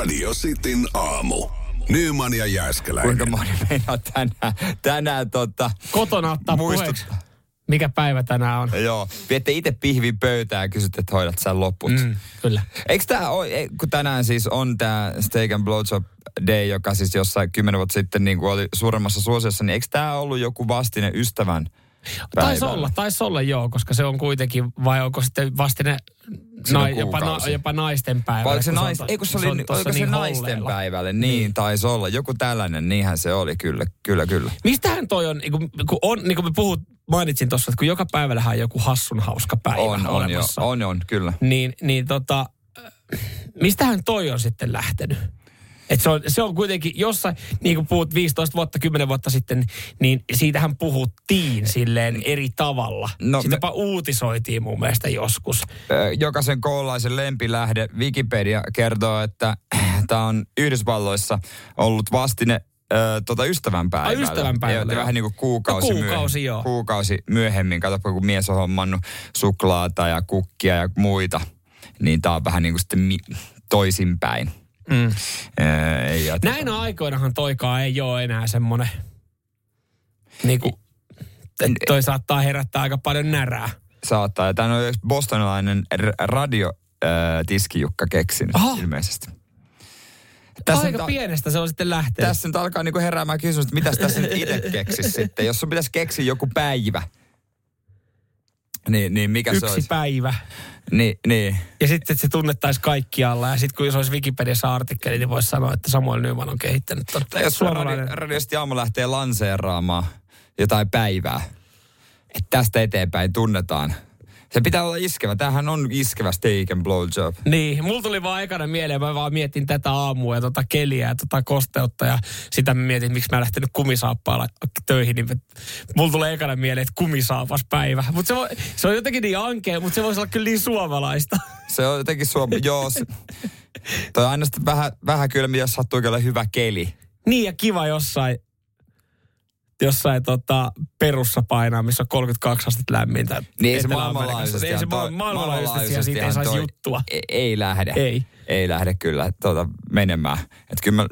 Radio Cityn aamu. Nyman ja Jääskeläinen. Kuinka moni meinaa tänään, tänään tota, Kotona ottaa Muistut- puheeksi. Mikä päivä tänään on? joo, viette itse pihvin pöytään ja kysytte, että hoidat sen loput. Mm, kyllä. Eikö tämä ole, kun tänään siis on tämä Steak and Blowjob Day, joka siis jossain kymmenen vuotta sitten niin kuin oli suuremmassa suosiossa, niin eikö tämä ollut joku vastine ystävän Taisi päivälle? olla, taisi olla joo, koska se on kuitenkin, vai onko sitten vastine nai, jopa, na, jopa naisten päivä? Vai se, nais, ei kun se oli, oliko se naisten päivälle? Niin, niin, taisi olla. Joku tällainen, niinhän se oli, kyllä, kyllä, kyllä. Mistähän toi on, niin kuin, kun, on, niin kuin me puhut, mainitsin tuossa, että kun joka päivällähän on joku hassun hauska päivä On, on jo, olemassa. on, on, kyllä. Niin, niin tota, äh, mistähän toi on sitten lähtenyt? Et se, on, se on kuitenkin jossain, niin kuin puhut 15 vuotta, 10 vuotta sitten, niin siitähän puhuttiin silleen eri tavalla. No, No, Sitä me- uutisoitiin mun mielestä joskus. Jokaisen koululaisen lempilähde Wikipedia kertoo, että tämä on Yhdysvalloissa ollut vastine tota ystävänpäivällä. Ai, ystävänpäivällä, Ja. Vähän niin kuin kuukausi, No, kuukausi, myöhemmin, joo. kuukausi myöhemmin. Katsoppa, kun mies on hommannut suklaata ja kukkia ja muita. Niin tämä on vähän niin kuin sitten mi- toisinpäin. Mm. Ö, ja tota- Näinä aikoinahan toikaan ei ole enää semmoinen, niin kuin, toi saattaa herättää aika paljon närää. saattaa. Ja tämä on yksi bostonilainen radio tiskijukka keksinyt Aha. ilmeisesti. Tässä aika a- pienestä se on sitten lähtenyt. Tässä nyt alkaa niinku heräämään kysymys, että mitäs tässä nyt itse keksisi sitten. Jos sun pitäisi keksiä joku päivä, niin, niin mikä se Yksi olisi? päivä. Niin, niin. Ja sitten, että se tunnettaisiin kaikkialla. Ja sitten kun se olisi Wikipediassa artikkeli, niin voisi sanoa, että Samuel Nyman on kehittänyt Tai jos radio, radiosti aamu lähtee lanseeraamaan jotain päivää, että tästä eteenpäin tunnetaan. Se pitää olla iskevä. Tämähän on iskevä steak and blowjob. Niin, mulla tuli vaan ekana mieleen, mä vaan mietin tätä aamua ja tota keliä ja tota kosteutta ja sitä mä mietin, miksi mä en lähtenyt kumisaappaalla töihin, niin mulla tulee ekana mieleen, että kumisaapas päivä. Mutta se, voi- se on jotenkin niin ankea, mutta se voisi olla kyllä niin suomalaista. Se on jotenkin suom... Joo, se... Toi on aina sitten vähän, vähän kylmi, jos sattuu kyllä hyvä keli. niin ja kiva jossain, jossain tota, perussa painaa, missä on 32 astetta lämmintä. Niin ei se maailmanlaajuisesti. Ei se ma- maailmanlaajuisesti, siellä siitä ei saisi juttua. Ei, ei lähde. Ei. Ei lähde kyllä tuota, menemään. Että kyllä mä,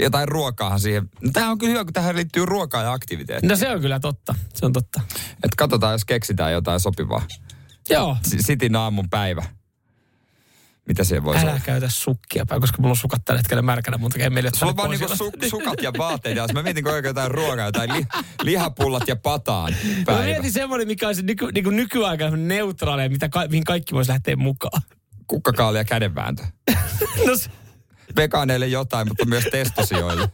jotain ruokaahan siihen. No, tämähän on kyllä hyvä, kun tähän liittyy ruokaa ja aktiviteetti. No se on kyllä totta, se on totta. Että katsotaan, jos keksitään jotain sopivaa. Joo, S- Sitin aamun päivä. Mitä siellä voisi älä olla? käytä sukkia päin, koska mulla on sukat tällä hetkellä märkänä, tekee mieli, että Sulla on vaan niinku su- sukat ja vaatteet. Ja mä mietin koko ajan jotain ruokaa, jotain li- lihapullat ja pataan Mä päivä. mietin semmoinen, mikä olisi nyky, niin nykyaikana neutraali, mitä ka, mihin kaikki voisi lähteä mukaan. Kukkakaali ja kädenvääntö. No, se- Vegaaneille jotain, mutta myös testosioille.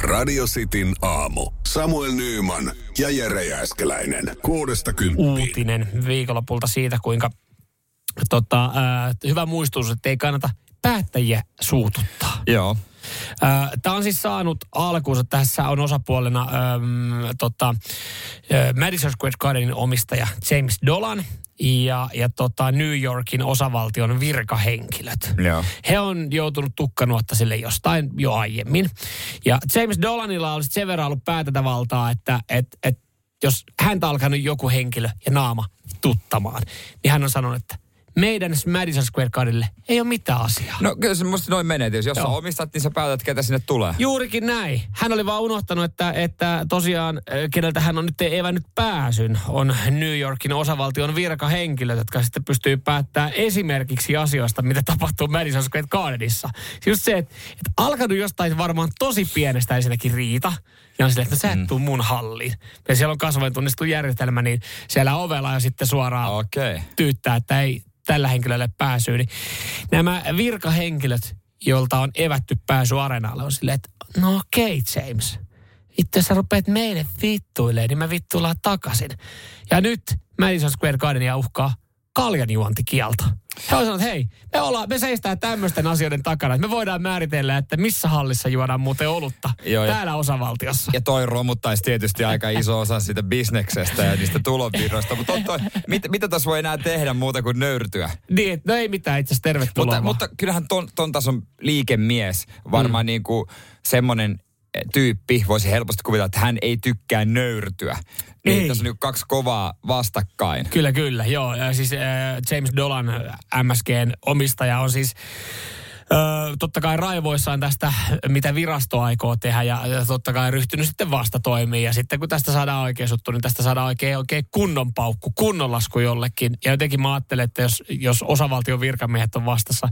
Radio Cityn aamu. Samuel Nyyman ja Jere Jääskeläinen. Kuudesta kymppiin. uutinen viikonlopulta siitä, kuinka tota, ää, hyvä muistutus, että ei kannata päättäjiä suututtaa. Joo. Tämä on siis saanut alkuunsa, tässä on osapuolena äm, tota, ä, Madison Square Gardenin omistaja James Dolan ja, ja tota New Yorkin osavaltion virkahenkilöt. Joo. He on joutunut tukkanuotta sille jostain jo aiemmin. Ja James Dolanilla olisi sen verran ollut päätäntävaltaa, että et, et, jos häntä alkanut joku henkilö ja naama tuttamaan, niin hän on sanonut, että meidän Madison Square Gardenille ei ole mitään asiaa. No kyllä se musta noin menee. tietysti. Jos sä Joo. omistat, niin sä päätät, ketä sinne tulee. Juurikin näin. Hän oli vaan unohtanut, että, että tosiaan, keneltä hän on nyt evännyt pääsyn, on New Yorkin osavaltion virkahenkilöt, jotka sitten pystyy päättämään esimerkiksi asioista, mitä tapahtuu Madison Square Gardenissa. Just se, että, että alkanut jostain varmaan tosi pienestä ensinnäkin riita, ja on silleen, että sä et tuu mun halliin. Ja siellä on kasvojen tunnistusjärjestelmä, niin siellä ovella ja sitten suoraan. Okay. tyyttää, että ei tällä henkilölle pääsyä. Niin nämä virkahenkilöt, joilta on evätty pääsy areenalle, on silleen, että no okei okay, James. Itse sä rupeat meille vittuilemaan, niin me vittuillaan takaisin. Ja nyt Madison Square Gardenia uhkaa kaljanjuontikielto. He on sanonut, että hei, me, ollaan, me seistään tämmöisten asioiden takana. Me voidaan määritellä, että missä hallissa juodaan muuten olutta Joo, ja- täällä osavaltiossa. Ja toi romuttaisi tietysti aika iso osa siitä bisneksestä ja niistä tulonvirroista. Mutta on toi, mit, mitä tässä voi enää tehdä muuta kuin nöyrtyä? Niin, no ei mitään, itse asiassa tervetuloa. Mutta, mutta kyllähän ton, ton tason liikemies varmaan mm. niin kuin semmoinen, tyyppi, voisi helposti kuvitella, että hän ei tykkää nöyrtyä. Niin Ei. tässä on niin kaksi kovaa vastakkain. Kyllä, kyllä, joo. Ja siis äh, James Dolan, MSGn omistaja, on siis Öö, totta kai raivoissaan tästä, mitä virasto aikoo tehdä ja, ja totta kai ryhtynyt sitten vastatoimiin. Ja sitten kun tästä saadaan oikein suttu, niin tästä saadaan oikein, oikein kunnon paukku, kunnon lasku jollekin. Ja jotenkin mä ajattelen, että jos, jos osavaltion virkamiehet on vastassa,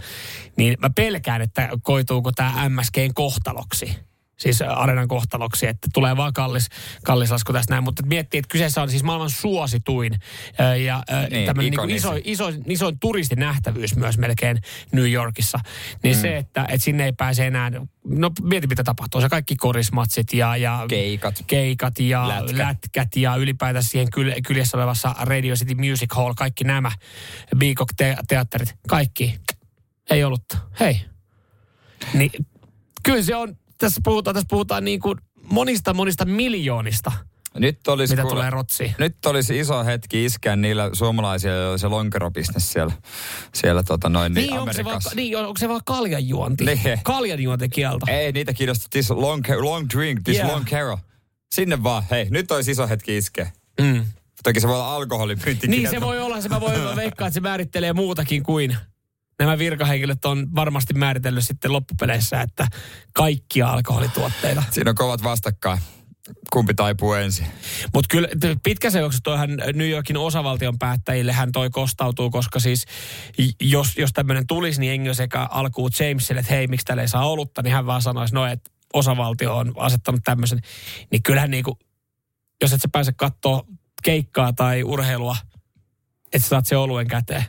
niin mä pelkään, että koituuko tämä MSGn kohtaloksi siis areenan kohtaloksi, että tulee vaan kallis, kallis lasku tästä näin. Mutta miettii, että kyseessä on siis maailman suosituin ja Niin, tämmöinen niin iso, iso, isoin turistinähtävyys myös melkein New Yorkissa. Niin mm. se, että, että sinne ei pääse enää, no mieti mitä tapahtuu, se kaikki korismatsit ja, ja Keikat. keikat ja Lätkä. Lätkä. lätkät ja ylipäätään siihen kyl, kyljessä olevassa Radio City Music Hall, kaikki nämä Beacock-teatterit, kaikki ei ollut. Hei. Niin, kyllä se on, tässä puhutaan, tässä puhutaan niin kuin monista monista miljoonista, Nyt olisi, mitä kuule- tulee rotsiin. nyt olisi iso hetki iskeä niillä suomalaisilla, joilla se lonkerobisnes siellä, siellä tota noin, niin, Niin, onko se, vaan, niin, onko se vaan kaljanjuonti? Niin. Kaljanjuonti kielto. Ei, niitä kiinnostaa this long, long drink, this Yeah. long carol. Sinne vaan, hei, nyt olisi iso hetki iskeä. Mm. Toki se voi olla alkoholipyynti. Niin se voi olla, se mä voin veikkaa, että se määrittelee muutakin kuin nämä virkahenkilöt on varmasti määritellyt sitten loppupeleissä, että kaikkia alkoholituotteita. Siinä on kovat vastakkain. Kumpi taipuu ensin? Mutta kyllä pitkässä juoksussa toihan New Yorkin osavaltion päättäjille hän toi kostautuu, koska siis jos, jos tämmöinen tulisi, niin Engel sekä alkuun Jamesille, että hei, miksi täällä ei saa olutta, niin hän vaan sanoisi, no, että osavaltio on asettanut tämmöisen. Niin kyllähän niinku, jos et sä pääse katsoa keikkaa tai urheilua, että sä saat se oluen käteen.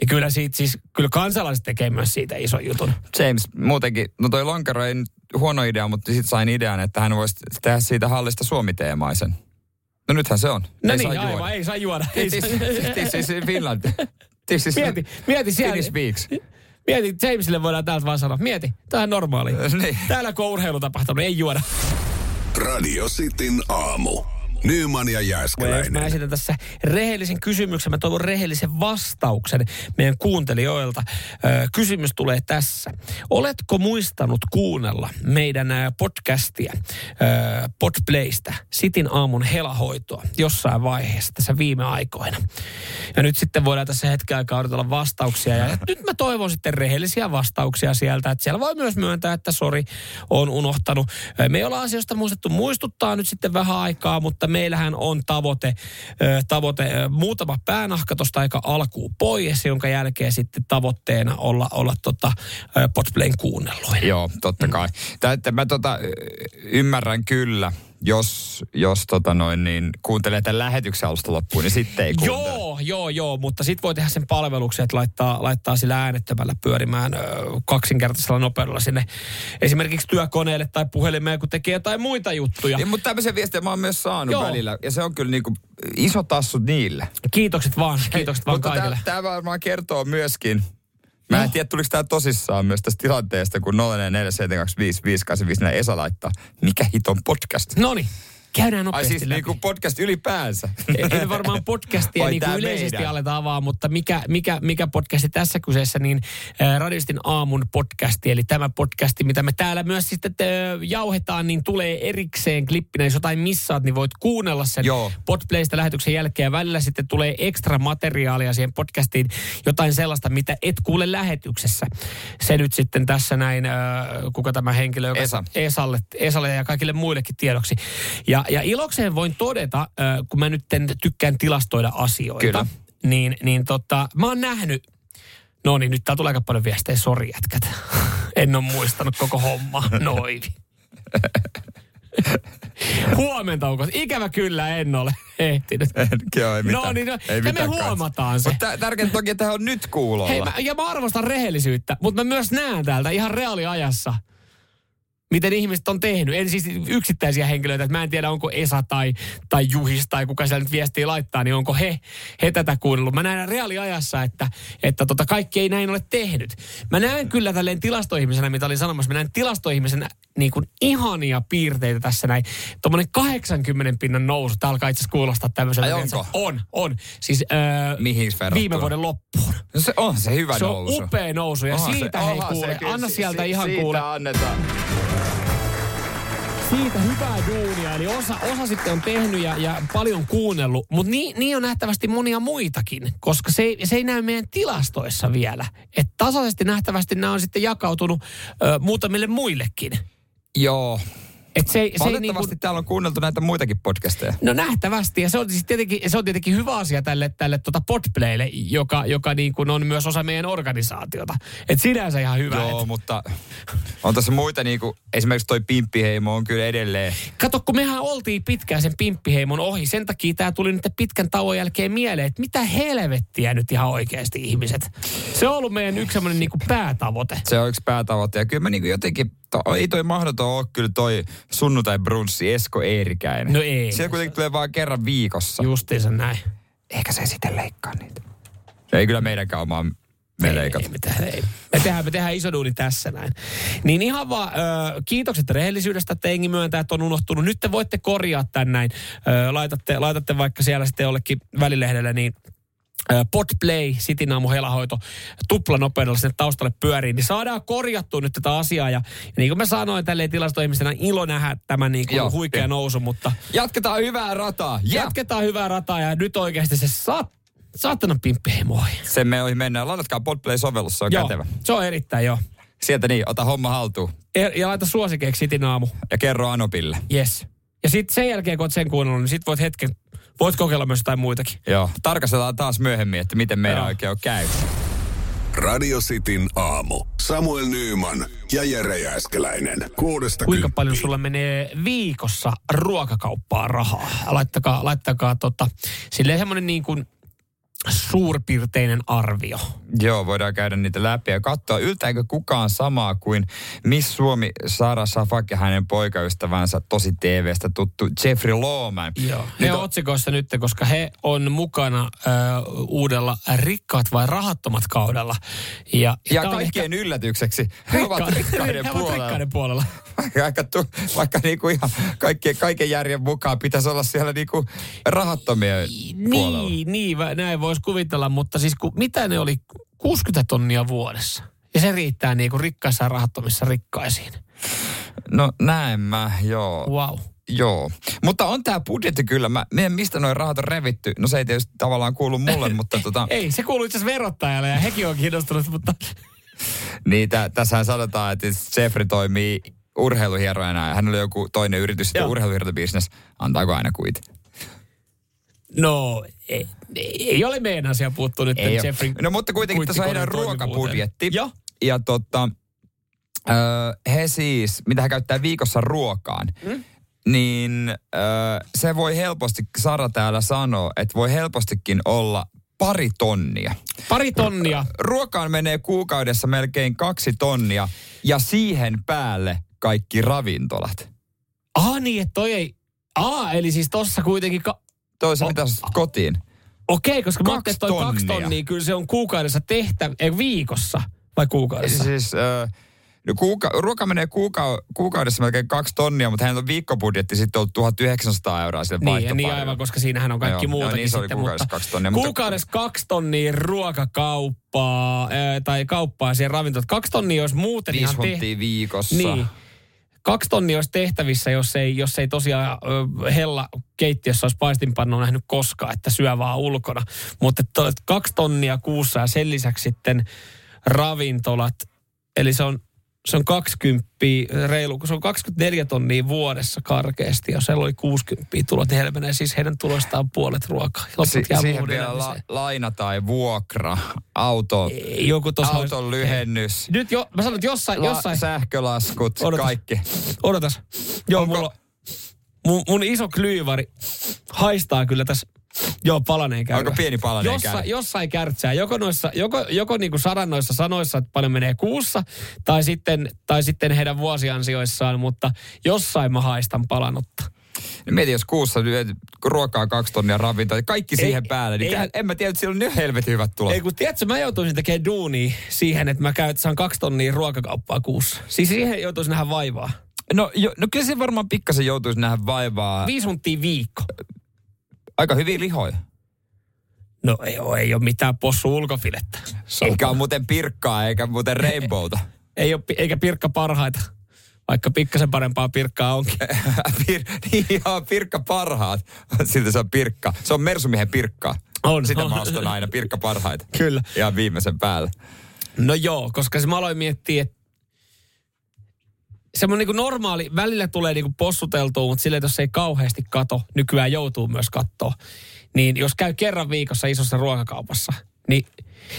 Niin kyllä siitä siis, kyllä kansalaiset tekee myös siitä ison jutun. James, muutenkin, no toi lonkero ei nyt huono idea, mutta sitten sain idean, että hän voisi tehdä siitä hallista suomiteemaisen. No nythän se on. No ei niin, saa aivan, juoda. ei saa juoda. Ei This, saa. this is in Finland. This is Mieti, mieti siellä. Finnish speaks. Mieti, Jamesille voidaan täältä vaan sanoa, mieti, tämä on normaali. Niin. Täällä kun on urheilu tapahtunut, ei juoda. Radio Cityn aamu. Nyman ja Ja jos mä Jääskeläinen. esitän tässä rehellisen kysymyksen, mä toivon rehellisen vastauksen meidän kuuntelijoilta. Kysymys tulee tässä. Oletko muistanut kuunnella meidän podcastia, Podplaystä, Sitin aamun helahoitoa jossain vaiheessa tässä viime aikoina? Ja nyt sitten voidaan tässä hetken aikaa odotella vastauksia. Ja nyt mä toivon sitten rehellisiä vastauksia sieltä, että siellä voi myös myöntää, että sori, on unohtanut. Me ei olla asioista muistettu muistuttaa nyt sitten vähän aikaa, mutta meillähän on tavoite, tavoite muutama päänahka tuosta aika alkuun pois, jonka jälkeen sitten tavoitteena olla, olla tota, ö, Podplayn kuunnelluin. Joo, totta kai. Tää, että mä tota, ymmärrän kyllä, jos, jos tota noin, niin kuuntelee tämän lähetyksen alusta loppuun, niin sitten ei kuuntele. Joo, joo, joo, mutta sitten voi tehdä sen palveluksen, että laittaa, laittaa sillä äänettömällä pyörimään ö, kaksinkertaisella nopeudella sinne esimerkiksi työkoneelle tai puhelimeen, kun tekee jotain muita juttuja. Niin, mutta tämmöisiä viestejä mä oon myös saanut Joo. välillä. Ja se on kyllä niinku iso tassu niille. Kiitokset vaan, kiitokset vaan mutta kaikille. Tämä varmaan kertoo myöskin, Mä en No. tiedä, tuliko tämä tosissaan myös tästä tilanteesta, kun 0447255854 Esa laittaa, mikä hiton podcast? No niin, käydään Ai nopeasti siis läpi. niinku podcast ylipäänsä. ei varmaan podcastia niin kuin yleisesti meidän? aleta avaa, mutta mikä, mikä, mikä podcasti tässä kyseessä, niin äh, Radistin aamun podcasti, eli tämä podcasti, mitä me täällä myös sitten äh, jauhetaan, niin tulee erikseen klippinä. Jos jotain missaat, niin voit kuunnella sen Joo. Podplaysta lähetyksen jälkeen. Välillä sitten tulee ekstra materiaalia siihen podcastiin, jotain sellaista, mitä et kuule lähetyksessä. Se nyt sitten tässä näin, äh, kuka tämä henkilö, joka Esa. Esalle, Esalle ja kaikille muillekin tiedoksi. Ja, ja ilokseen voin todeta, äh, kun mä nyt tykkään tilastoida asioita, Kyllä. niin, niin tota, mä oon nähnyt, no niin, nyt tää tulee aika paljon viestejä, sori jätkät. en ole muistanut koko homma, noin. Huomenta, onko? Ikävä kyllä en ole ehtinyt. Joo, ei mitään. No niin, no, ei ja me mitään huomataan se. Mutta tärkeintä toki, että hän on nyt kuulolla. Hei, mä, ja mä arvostan rehellisyyttä, mutta mä myös näen täältä ihan reaaliajassa, miten ihmiset on tehnyt. En siis yksittäisiä henkilöitä, että mä en tiedä onko Esa tai, tai Juhis tai kuka siellä nyt viestiä laittaa, niin onko he, he tätä kuunnellut. Mä näen reaaliajassa, että, että tota kaikki ei näin ole tehnyt. Mä näen kyllä tälleen tilastoihmisenä, mitä olin sanomassa, mä näen tilastoihmisenä niin kuin ihania piirteitä tässä näin. Tuommoinen 80 pinnan nousu, tää alkaa itse asiassa kuulostaa tämmöiseltä. Ai onko? On, on. Siis öö, Mihin viime vuoden loppuun. No se on se hyvä Se nousu. on upea nousu ja Onhan siitä se- hei kuule, se anna Si- sieltä si- ihan siitä kuule. annetaan. Siitä hyvää duunia. Eli osa, osa sitten on tehnyt ja, ja paljon kuunnellut, mutta niin, niin on nähtävästi monia muitakin, koska se, ei- se ei näy meidän tilastoissa vielä. Et tasaisesti nähtävästi nämä on sitten jakautunut ö, muutamille muillekin. Joo. Et se, se ei niin täällä on kuunneltu näitä muitakin podcasteja. No nähtävästi, ja se on, siis tietenkin, se on tietenkin hyvä asia tälle, tälle tota Podplaylle, joka, joka niin kuin on myös osa meidän organisaatiota. Et sinänsä ihan hyvä. Joo, et- mutta on tässä muita niinku, esimerkiksi toi Pimppiheimo on kyllä edelleen. Kato, kun mehän oltiin pitkään sen pimppiheimon ohi. Sen takia tämä tuli nyt pitkän tauon jälkeen mieleen, että mitä helvettiä nyt ihan oikeasti ihmiset. Se on ollut meidän yksi semmoinen niinku päätavoite. Se on yksi päätavoite. Ja kyllä mä niinku jotenkin, to, ei toi mahdoton ole kyllä toi sunnuntai brunssi Esko Eerikäinen. No ei. Siellä kuitenkin tulee vaan kerran viikossa. Justiinsa näin. Ehkä se sitten leikkaa niitä. Ei kyllä meidänkään omaa me Ei, leikata. ei, mitään, ei. Me tehdään, me tehdään iso duuni tässä näin. Niin ihan vaan ö, kiitokset rehellisyydestä, että Engi myöntää, että on unohtunut. Nyt te voitte korjaa tän näin. Ö, laitatte, laitatte vaikka siellä sitten jollekin välilehdelle, niin Podplay, Cityn aamu helahoito, tuplanopeudella sinne taustalle pyörii, niin saadaan korjattua nyt tätä asiaa. Ja, ja niin kuin mä sanoin, tälleen tilastoihmisenä ilo nähdä tämä niin kuin Joo, huikea joo. nousu, mutta Jatketaan hyvää rataa. Ja jatketaan hyvää rataa ja nyt oikeasti se saat, saatana pimppiheimoi. sen me ohi mennään. Ladatkaa Podplay-sovellus, se on Joo, kätevä. se on erittäin joo. Sieltä niin, ota homma haltuun. Ja, ja laita suosikeeksi Sitin aamu. Ja kerro Anopille. Yes. Ja sitten sen jälkeen, kun oot sen kuunnellut, niin sit voit hetken, voit kokeilla myös jotain muitakin. Joo, tarkastellaan taas myöhemmin, että miten meidän Joo. oikein käy. Radio Cityn aamu. Samuel Nyyman ja Jere Jääskeläinen. Kuudesta Kuinka kymppiin. paljon sulla menee viikossa ruokakauppaa rahaa? Laittakaa, laittakaa tota, silleen semmoinen niin kuin suurpiirteinen arvio. Joo, voidaan käydä niitä läpi ja katsoa, yltääkö kukaan samaa kuin Miss Suomi Sara Safak ja hänen poikaystävänsä tosi TVstä tuttu Jeffrey Lawman. Joo. Nyt He on otsikoissa nyt, koska he on mukana ö, uudella rikkaat vai rahattomat kaudella. Ja, Ja kaikkien yllätykseksi he ovat rikka- rikkaiden he ovat puolella. rikkaiden puolella. Vaikka, tu, vaikka niinku ihan kaikkien, kaiken järjen mukaan pitäisi olla siellä niinku rahattomien puolella. Niin, niin, näin voisi kuvitella, mutta siis ku, mitä ne oli, 60 tonnia vuodessa. Ja se riittää niinku rikkaissa ja rahattomissa rikkaisiin. No näin mä, joo. Wow. Joo, mutta on tämä budjetti kyllä. Mä, mistä noin rahat on revitty. No se ei tietysti tavallaan kuulu mulle, mutta tota, Ei, se kuuluu itse asiassa verottajalle ja hekin on kiinnostunut, mutta niin tä, tässähän sanotaan, että Jeffrey toimii urheiluhierojana ja hänellä oli joku toinen yritys, sitten urheiluhierojabisnes. Antaako aina kuit? No ei, ei ole meidän asia puuttua nyt Ei Jeffrey. No mutta kuitenkin tässä on heidän ruokabudjetti. Joo. Ja tota, öö, he siis, mitä he käyttää viikossa ruokaan, Mm? niin öö, se voi helposti, Sara täällä sanoo, että voi helpostikin olla pari tonnia. Pari tonnia. Ruokaan menee kuukaudessa melkein kaksi tonnia ja siihen päälle kaikki ravintolat. Ah niin, että toi ei... Ah, eli siis tossa kuitenkin... Ka- Toisa, O- mitä sä kotiin? Okei, koska mä Kaksi ajattelin, että toi kaksi tonnia. kyllä se on kuukaudessa tehtä, ei viikossa vai kuukaudessa? Siis öö, no kuuka, ruoka menee kuuka, kuukaudessa melkein kaksi tonnia, mutta hänellä on viikkobudjetti sitten ollut 1900 euroa sille Niin, niin aivan, koska siinähän on kaikki Joo, muutakin joo, niin se oli sitten. kuukaudessa mutta kaksi tonnia, mutta- kuukaudessa kaksi tonnia ruokakauppaa, ää, tai kauppaa siihen ravintolaan. Kaksi tonnia olisi muuten Viisi ihan tehty. viikossa. Niin. Kaksi tonnia olisi tehtävissä, jos ei, jos ei tosiaan hella keittiössä olisi paistinpannu nähnyt koskaan, että syö vaan ulkona. Mutta kaksi tonnia kuussa ja sen lisäksi sitten ravintolat. Eli se on, se on 20, reilu, kun se on 24 tonnia vuodessa karkeasti. Ja siellä oli 60 tulot, niin heillä menee siis heidän tuloistaan puolet ruokaa. Loput Si- siihen vielä la- laina tai vuokra, auto, Ei, Joku auton lyhennys, Nyt jo, mä sanon, että jossain, la- jossain, sähkölaskut, Odotas. kaikki. Odotas. Joo, Onko- mulla, mun, mun iso klyyvari haistaa kyllä tässä. Joo, palaneen käy. Onko pieni palanen Jossa, käy? jossain kärtsää. Joko, noissa, joko, joko niinku sadan noissa sanoissa, että paljon menee kuussa, tai sitten, tai sitten heidän vuosiansioissaan, mutta jossain mä haistan palanutta. Niin Mieti, jos kuussa lyöt ruokaa kaksi tonnia ravintoa, kaikki siihen Ei- päälle, niin ei- en mä tiedä, että siellä on nyt helvetin hyvät tulot. Ei kun tiedätkö, mä joutuisin tekemään duunia siihen, että mä käyn, saan kaksi tonnia ruokakauppaa kuussa. Siis siihen joutuisin nähdä vaivaa. No, jo, no kyllä se varmaan pikkasen joutuisi nähdä vaivaa. Viisi huntia viikko. Aika hyviä lihoja. No ei ole, ei ole mitään possu ulkofilettä. Eikä ole muuten pirkkaa, eikä muuten rainbowta. Ei ole, pi- eikä pirkka parhaita. Vaikka pikkasen parempaa pirkkaa onkin. Pir, niin joo, Pirkka parhaat. Siltä se on Pirkka. Se on Mersumiehen Pirkkaa. On, Sitä on. mä ostan aina, Pirkka parhaita. Kyllä. Ja viimeisen päällä. No joo, koska se mä aloin miettiä, että semmoinen niin normaali, välillä tulee niin possuteltua, mutta silleen, että jos ei kauheasti kato, nykyään joutuu myös katsoa. Niin jos käy kerran viikossa isossa ruokakaupassa, niin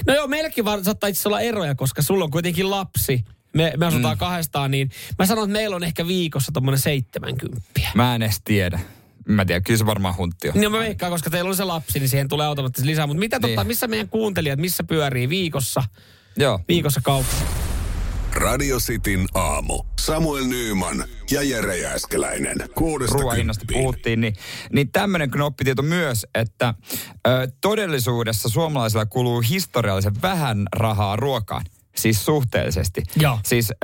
no joo, meilläkin vaan saattaa itse olla eroja, koska sulla on kuitenkin lapsi. Me, me asutaan mm. kahdestaan, niin mä sanon, että meillä on ehkä viikossa tommonen 70. Mä en edes tiedä. Mä tiedän, kyllä se varmaan huntti on. Niin mä veikkaan, koska teillä on se lapsi, niin siihen tulee automaattisesti lisää. Mutta mitä Niin. totta, missä meidän kuuntelijat, missä pyörii viikossa, Joo. viikossa kauppa? Radio Cityn aamu. Samuel Nyyman ja Jere Jääskeläinen. Kuudesta ruoan hinnasta kymppiin. puhuttiin, niin, niin tämmöinen knoppitieto myös, että ö, todellisuudessa suomalaisilla kuluu historiallisen vähän rahaa ruokaan. Siis suhteellisesti. Joo. Siis ö,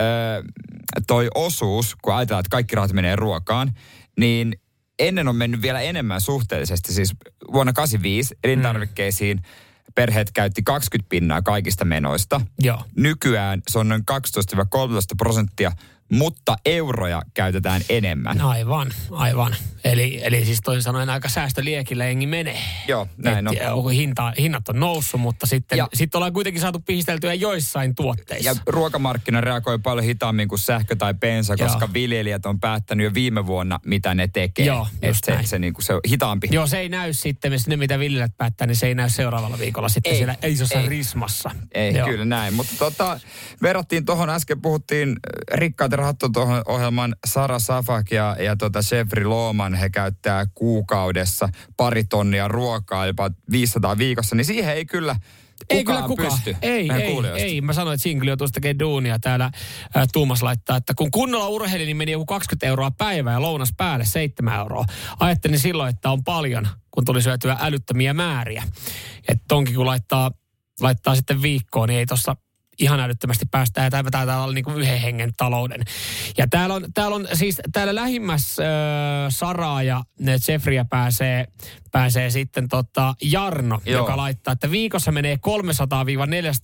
toi osuus, kun ajatellaan, että kaikki rahat menee ruokaan, niin ennen on mennyt vielä enemmän suhteellisesti. Siis vuonna 85 elintarvikkeisiin perheet käytti 20 pinnaa kaikista menoista. Joo. Nykyään se on noin 12-13 prosenttia, mutta euroja käytetään enemmän. Aivan, aivan. Eli, eli siis toisin sanoen aika säästöliekillä jengi menee. Joo, näin on. Et, ja Hinta, hinnat on noussut, mutta sitten Ja- sit ollaan kuitenkin saatu pihisteltyä joissain tuotteissa. Ja ruokamarkkina reagoi paljon hitaammin kuin sähkö tai bensa, Joo. koska viljelijät on päättänyt jo viime vuonna, mitä ne tekee. Joo, Et se, näin. se, niin kuin se on hitaampi. Joo, se ei näy sitten, ne mitä viljelijät päättää, niin se ei näy seuraavalla viikolla sitten Ei, siellä isossa ei. rismassa. Ei, Joo. kyllä näin. Mutta tota, verrattiin tuohon, äsken puhuttiin äh, Ohjelman Sara Safak ja, ja tota Jeffrey Looman, he käyttää kuukaudessa pari tonnia ruokaa, jopa 500 viikossa, niin siihen ei kyllä Ei kukaan kyllä kukaan. pysty. Ei, ei, kuulijoista. ei. Mä sanoin, että Sinkli joutuu tekemään duunia täällä. Ää, Tuumas laittaa, että kun kunnolla urheili, niin meni joku 20 euroa päivää ja lounas päälle 7 euroa. Ajattelin silloin, että on paljon, kun tuli syötyä älyttömiä määriä. Että tonkin kun laittaa, laittaa sitten viikkoon, niin ei tossa ihan älyttömästi päästä. Ja tämä taitaa olla niin kuin yhden hengen talouden. Ja täällä on, täällä on siis täällä lähimmäs äh, Saraa ja Jeffriä pääsee, pääsee sitten tota Jarno, Joo. joka laittaa, että viikossa menee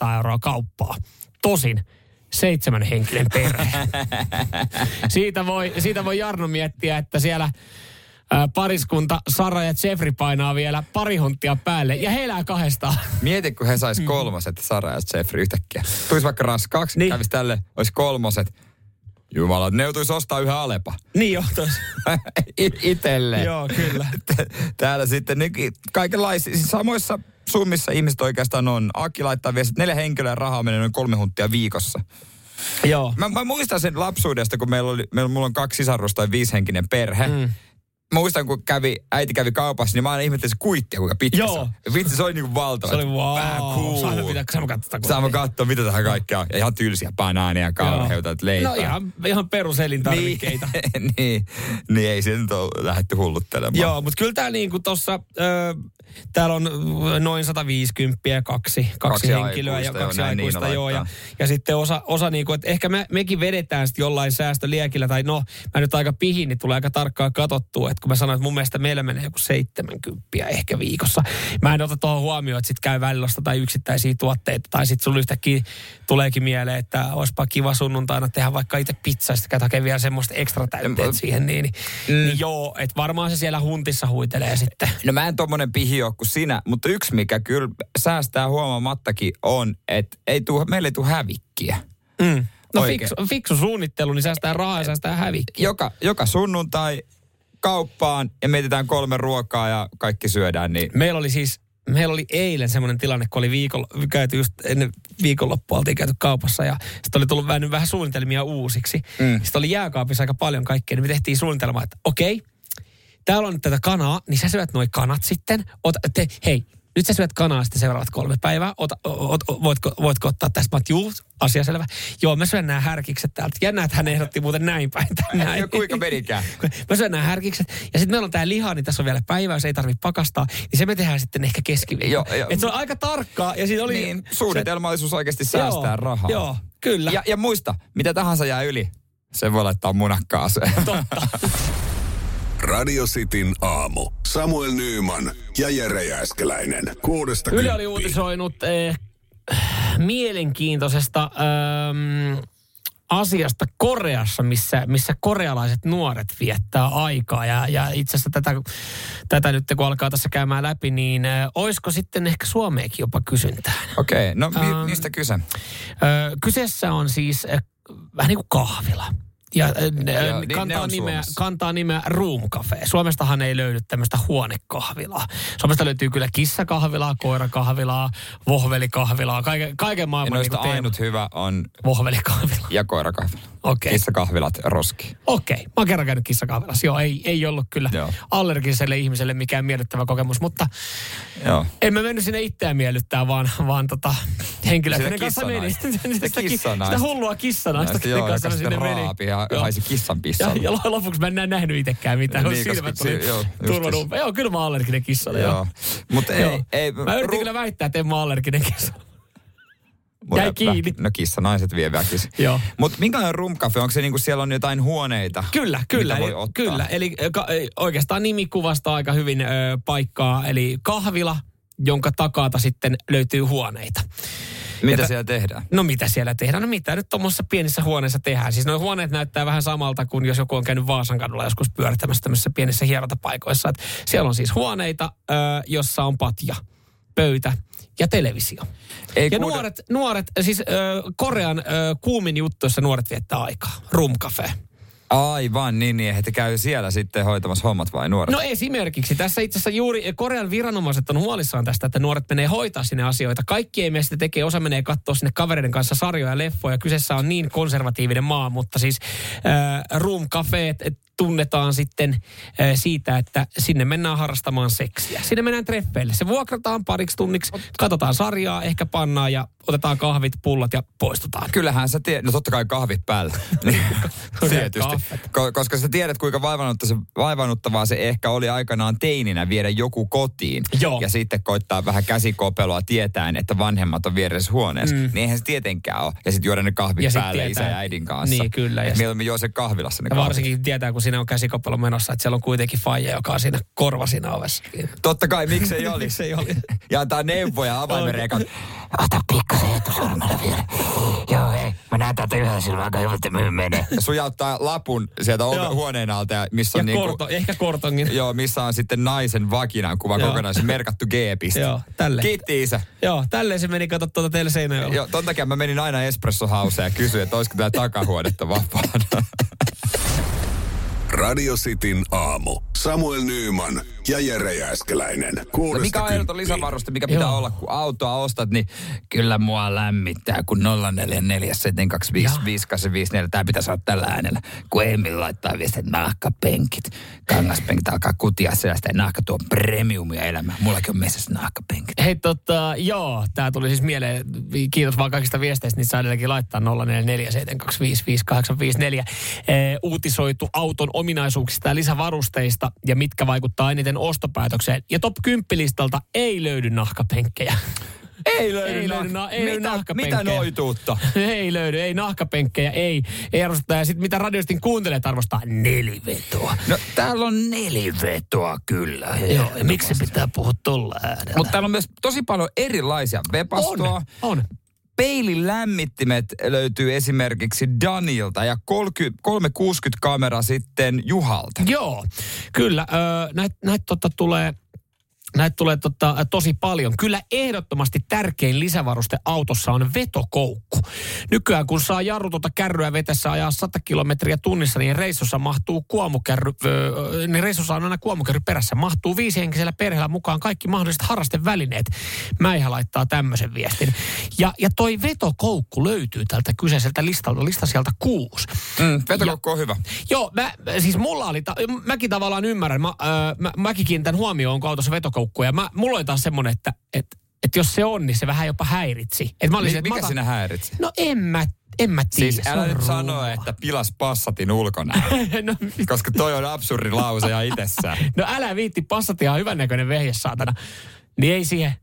300-400 euroa kauppaa. Tosin seitsemän henkilön perhe. siitä, voi, siitä voi Jarno miettiä, että siellä ää, pariskunta Sara ja Jeffrey painaa vielä pari hunttia päälle ja he elää kahdestaan. Mieti, kun he sais kolmoset, Sara ja Jeffrey yhtäkkiä. Tulisi vaikka raskaaksi, Niin. kävisi tälle, olisi kolmoset. Jumala, ne joutuisi ostaa yhä Alepa. niin jo, tos. I- Itselleen. Joo, kyllä. Täällä sitten niin kaikenlaisia, siis samoissa summissa ihmiset oikeastaan on. Aki laittaa että neljä henkilöä rahaa menee noin kolme hunttia viikossa. Joo. Mä, mä muistan sen lapsuudesta, kun meillä oli, meillä, mulla on kaksi sisarusta ja viisihenkinen perhe. Mm. Mä muistan, kun kävi, äiti kävi kaupassa, niin mä aina ihmettelin se kuittia, kuinka pitkä Joo. se on. Ja Vitsi, se oli niinku valtava. Se oli wow. Vähän cool. Saanko pitää, saanko katsoa? Saamme katsoa, mitä tähän kaikkea on. Ja ihan tylsiä banaaneja, kauheita, leipää. No ihan, ihan peruselintarvikkeita. Niin, niin, niin, ei se nyt ole lähdetty hulluttelemaan. Joo, mutta kyllä tämä niinku tuossa, täällä on noin 150 kaksi, kaksi, Kaksi henkilöä ja aikuista, joo, kaksi näin aikuista, Niina joo. Ja, ja sitten osa, osa niinku, että ehkä me, mekin vedetään sitten jollain säästöliekillä, tai no, mä nyt aika pihin, niin tulee aika tarkkaan katsottua, että kun mä sanoin, että mun mielestä meillä menee joku 70 ehkä viikossa. Mä en ota tuohon huomioon, että sitten käy välillä tai yksittäisiä tuotteita, tai sitten sulla yhtäkkiä tuleekin mieleen, että olisipa kiva sunnuntaina tehdä vaikka itse pizzaa, sitten käy hakee vielä semmoista ekstra täytteet siihen, niin, niin, mm. niin joo, että varmaan se siellä huntissa huitelee sitten. No mä en tommonen pihi ole kuin sinä, mutta yksi mikä kyllä säästää huomaamattakin on, että ei tuu, meille ei tule hävikkiä. Mm. No Oikein. fiksu, fiksu suunnittelu, niin säästää rahaa ja säästää hävikkiä. Joka, joka sunnuntai kauppaan ja mietitään kolme ruokaa ja kaikki syödään, niin Meillä oli siis, meillä oli eilen semmoinen tilanne, kun oli viikolla, käyty just ennen viikonloppua, oltiin käyty kaupassa ja sitten oli tullut vähän, vähän suunnitelmia uusiksi. Mm. Sitten oli jääkaapissa aika paljon kaikkea, niin me tehtiin suunnitelma, että okei, täällä on nyt tätä kanaa, niin sä syöt noi kanat sitten. Ota, te, hei, nyt sä syöt kanaa sitten seuraavat kolme päivää. Ota, ot, voitko, voitko ottaa tästä? Mä juu, asia selvä. Joo, mä syön nämä härkikset täältä. Jännä, että hän ehdotti muuten näin päin. Näin. Ja kuinka menikään? Mä syön nämä härkikset. Ja sitten meillä on tää liha, niin tässä on vielä päivä, jos ei tarvitse pakastaa. Niin se me tehdään sitten ehkä keskiviikko. Joo, joo. Et se on aika tarkkaa. Ja siinä oli... niin, suunnitelmallisuus oikeasti säästää joo, rahaa. Joo, kyllä. Ja, ja muista, mitä tahansa jää yli, se voi laittaa munakkaaseen. Totta. Radio Cityn aamu. Samuel Nyyman ja Jere Jääskeläinen. Kuudesta Yle oli uutisoinut eh, mielenkiintoisesta ähm, asiasta Koreassa, missä, missä korealaiset nuoret viettää aikaa. Ja, ja itse asiassa tätä, tätä nyt kun alkaa tässä käymään läpi, niin ö, olisiko sitten ehkä Suomeenkin jopa kysyntään? Okei, okay, no mi- Ähm, mistä kyse? Ö, kyseessä on siis ö, vähän niin kuin kahvila. Ja Joo, ö, niin ne kantaa, nimeä, Suomessa. kantaa nimeä Room Cafe. Suomestahan ei löydy tämmöistä huonekahvilaa. Suomesta löytyy kyllä kissakahvilaa, koirakahvilaa, vohvelikahvilaa, kaiken, kaiken Ja maailman noista niin teema. ainut hyvä on Vohvelikahvila. ja koirakahvila. Okei. Kissakahvilat roski. Okei, mä oon kerran käynyt kissakahvilassa. Joo, ei, ei ollut kyllä Joo. allergiselle ihmiselle mikään miellyttävä kokemus, mutta Joo. en mä mennyt sinne itseään miellyttää, vaan, vaan tota. Sitä kenen kanssa meni. Sitä, Sitä kissanaista. sitä hullua kissanaista, joo, kanssa sinne menin. raapi ja Joo. haisi kissan Ja, pissalle. ja lopuksi mä en enää nähnyt itsekään mitään. Niin, silmät oli turvannut. Joo, kyllä mä oon allerginen kissalle. Joo. Joo. Mutta ei, Joo. ei. Mä yritin ru- kyllä väittää, että en mä allerginen kissalle. Jäi kiinni. No kissa, naiset vie väkisin. Joo. Mutta minkälainen rumkafe? Onko se niinku siellä on jotain huoneita? Kyllä, kyllä. Mitä voi eli, ottaa? kyllä. Eli ka, oikeastaan nimi kuvastaa aika hyvin ö, paikkaa. Eli kahvila, jonka takaata sitten löytyy huoneita. Mitä tä- siellä tehdään? No mitä siellä tehdään? No mitä nyt tuommoisessa pienissä huoneissa tehdään? Siis nuo huoneet näyttää vähän samalta kuin jos joku on käynyt Vaasan kadulla joskus pyörittämässä tämmöisissä pienissä hierontapaikoissa. Et siellä on siis huoneita, ö, jossa on patja, pöytä ja televisio. Ei ja nuoret, nuoret, siis ö, Korean ö, kuumin juttu, jossa nuoret viettää aikaa. Room cafe. Aivan, niin, niin. Että käy siellä sitten hoitamassa hommat vai nuoret? No esimerkiksi. Tässä itse asiassa juuri Korean viranomaiset on huolissaan tästä, että nuoret menee hoitaa sinne asioita. Kaikki ei meistä tekee, osa menee katsoa sinne kavereiden kanssa sarjoja ja leffoja. Kyseessä on niin konservatiivinen maa, mutta siis äh, room cafeet et, tunnetaan sitten äh, siitä, että sinne mennään harrastamaan seksiä. Sinne mennään treffeille. Se vuokrataan pariksi tunniksi, katsotaan sarjaa, ehkä pannaan ja otetaan kahvit, pullat ja poistutaan. Kyllähän sä tiedät, no totta kai kahvit päällä. Tietysti. Ko- koska sä tiedät, kuinka vaivannuttavaa se ehkä oli aikanaan teininä viedä joku kotiin. Joo. Ja sitten koittaa vähän käsikopelua tietäen, että vanhemmat on vieressä huoneessa. Mm. Niin eihän se tietenkään ole. Ja sitten juoda ne kahvit Ja päälle tietää, isä ja äidin kanssa. niin, kyllä, ja Et sit- mieluummin juo se kahvilassa ne Ja kahvit. varsinkin tietää, kun siinä on käsikopelo menossa, että siellä on kuitenkin faija, joka on siinä korva siinä ovessa. Totta kai, miksei oli. Miksei oli. ja antaa neuvoja avaimereekat. Ota pikkasen etusormella vielä. Joo, hei. Mä näen täältä yhdellä silmällä aika hyvin, että myy menee. Ja sujauttaa lapun sieltä ove- huoneen alta, ja missä Ja on niinku, korto, ehkä kortongin. Joo, missä on sitten naisen vakinan kuva kokonaan, se merkattu G-piste. Joo, tälle. Kiitti isä. Joo, tälleen se meni, kato tuota teille seinäjoella. Joo, ton takia mä menin aina Espresso Houseen ja kysyin, että olisiko tää takahuonetta vapaana. Radio Cityn aamu. Samuel Nyyman ja Jere Jääskeläinen. No mikä on ehdoton lisävaruste, mikä pitää Joo. olla, kun autoa ostat, niin kyllä mua lämmittää, kun 0447255854, tää pitäisi olla tällä äänellä. Kun Emil laittaa viestit, että nahkapenkit, kangaspenkit alkaa kutia sellaista, ja nahka tuo premiumia elämään. Mullakin on mesessä nahkapenkit. Hei tota, joo, tää tuli siis mieleen, kiitos vaan kaikista viesteistä, niin saa edelläkin laittaa 0447255854. Eh, uutisoitu auton ominaisuuksista ja lisävarusteista ja mitkä vaikuttaa eniten ostopäätökseen. Ja top 10 listalta ei löydy nahkapenkkejä. Ei löydy, Ei löydy na- ei löydy mitä, nahkapenkkejä. mitä noituutta? ei löydy, ei nahkapenkkejä, ei. Ei arvosteta. Ja sitten mitä radioistin kuuntelet arvostaa nelivetoa. No täällä on nelivetoa kyllä. Joo, ja miksi pitää puhua tolla äänellä? Mutta täällä on myös tosi paljon erilaisia vepastoa. on, on. Peililämmittimet löytyy esimerkiksi Danilta ja 30, 360 kamera sitten Juhalta. Joo, kyllä. Näitä näit tota tulee... Näitä tulee tota, tosi paljon. Kyllä ehdottomasti tärkein lisävaruste autossa on vetokoukku. Nykyään kun saa jarrutonta kärryä vetessä ajaa 100 kilometriä tunnissa, niin reissussa mahtuu kuomukärry, öö, niin reissussa on aina kuomukärry perässä. Mahtuu viisihenkisellä perheellä mukaan kaikki mahdolliset harrastevälineet. Mäihä laittaa tämmöisen viestin. Ja, ja toi vetokoukku löytyy tältä kyseiseltä listalta, lista sieltä kuusi. Mm, vetokoukku on hyvä. Joo, mä, siis mulla oli, ta- mäkin tavallaan ymmärrän, mä, öö, mä, mäkin kiinnitän huomioon, onko autossa vetokoukku. Ja mä, mulla oli taas semmonen, että et, et jos se on, niin se vähän jopa häiritsi. Et mä olisin, Mi- että mikä mä siinä häiritsi? No en mä, en mä tiedä. Siis älä on nyt sano, että pilas passatin ulkona. no, koska toi on absurdi lause ja itsessään. no älä viitti, passat ihan hyvännäköinen vehje, saatana. Niin ei siihen.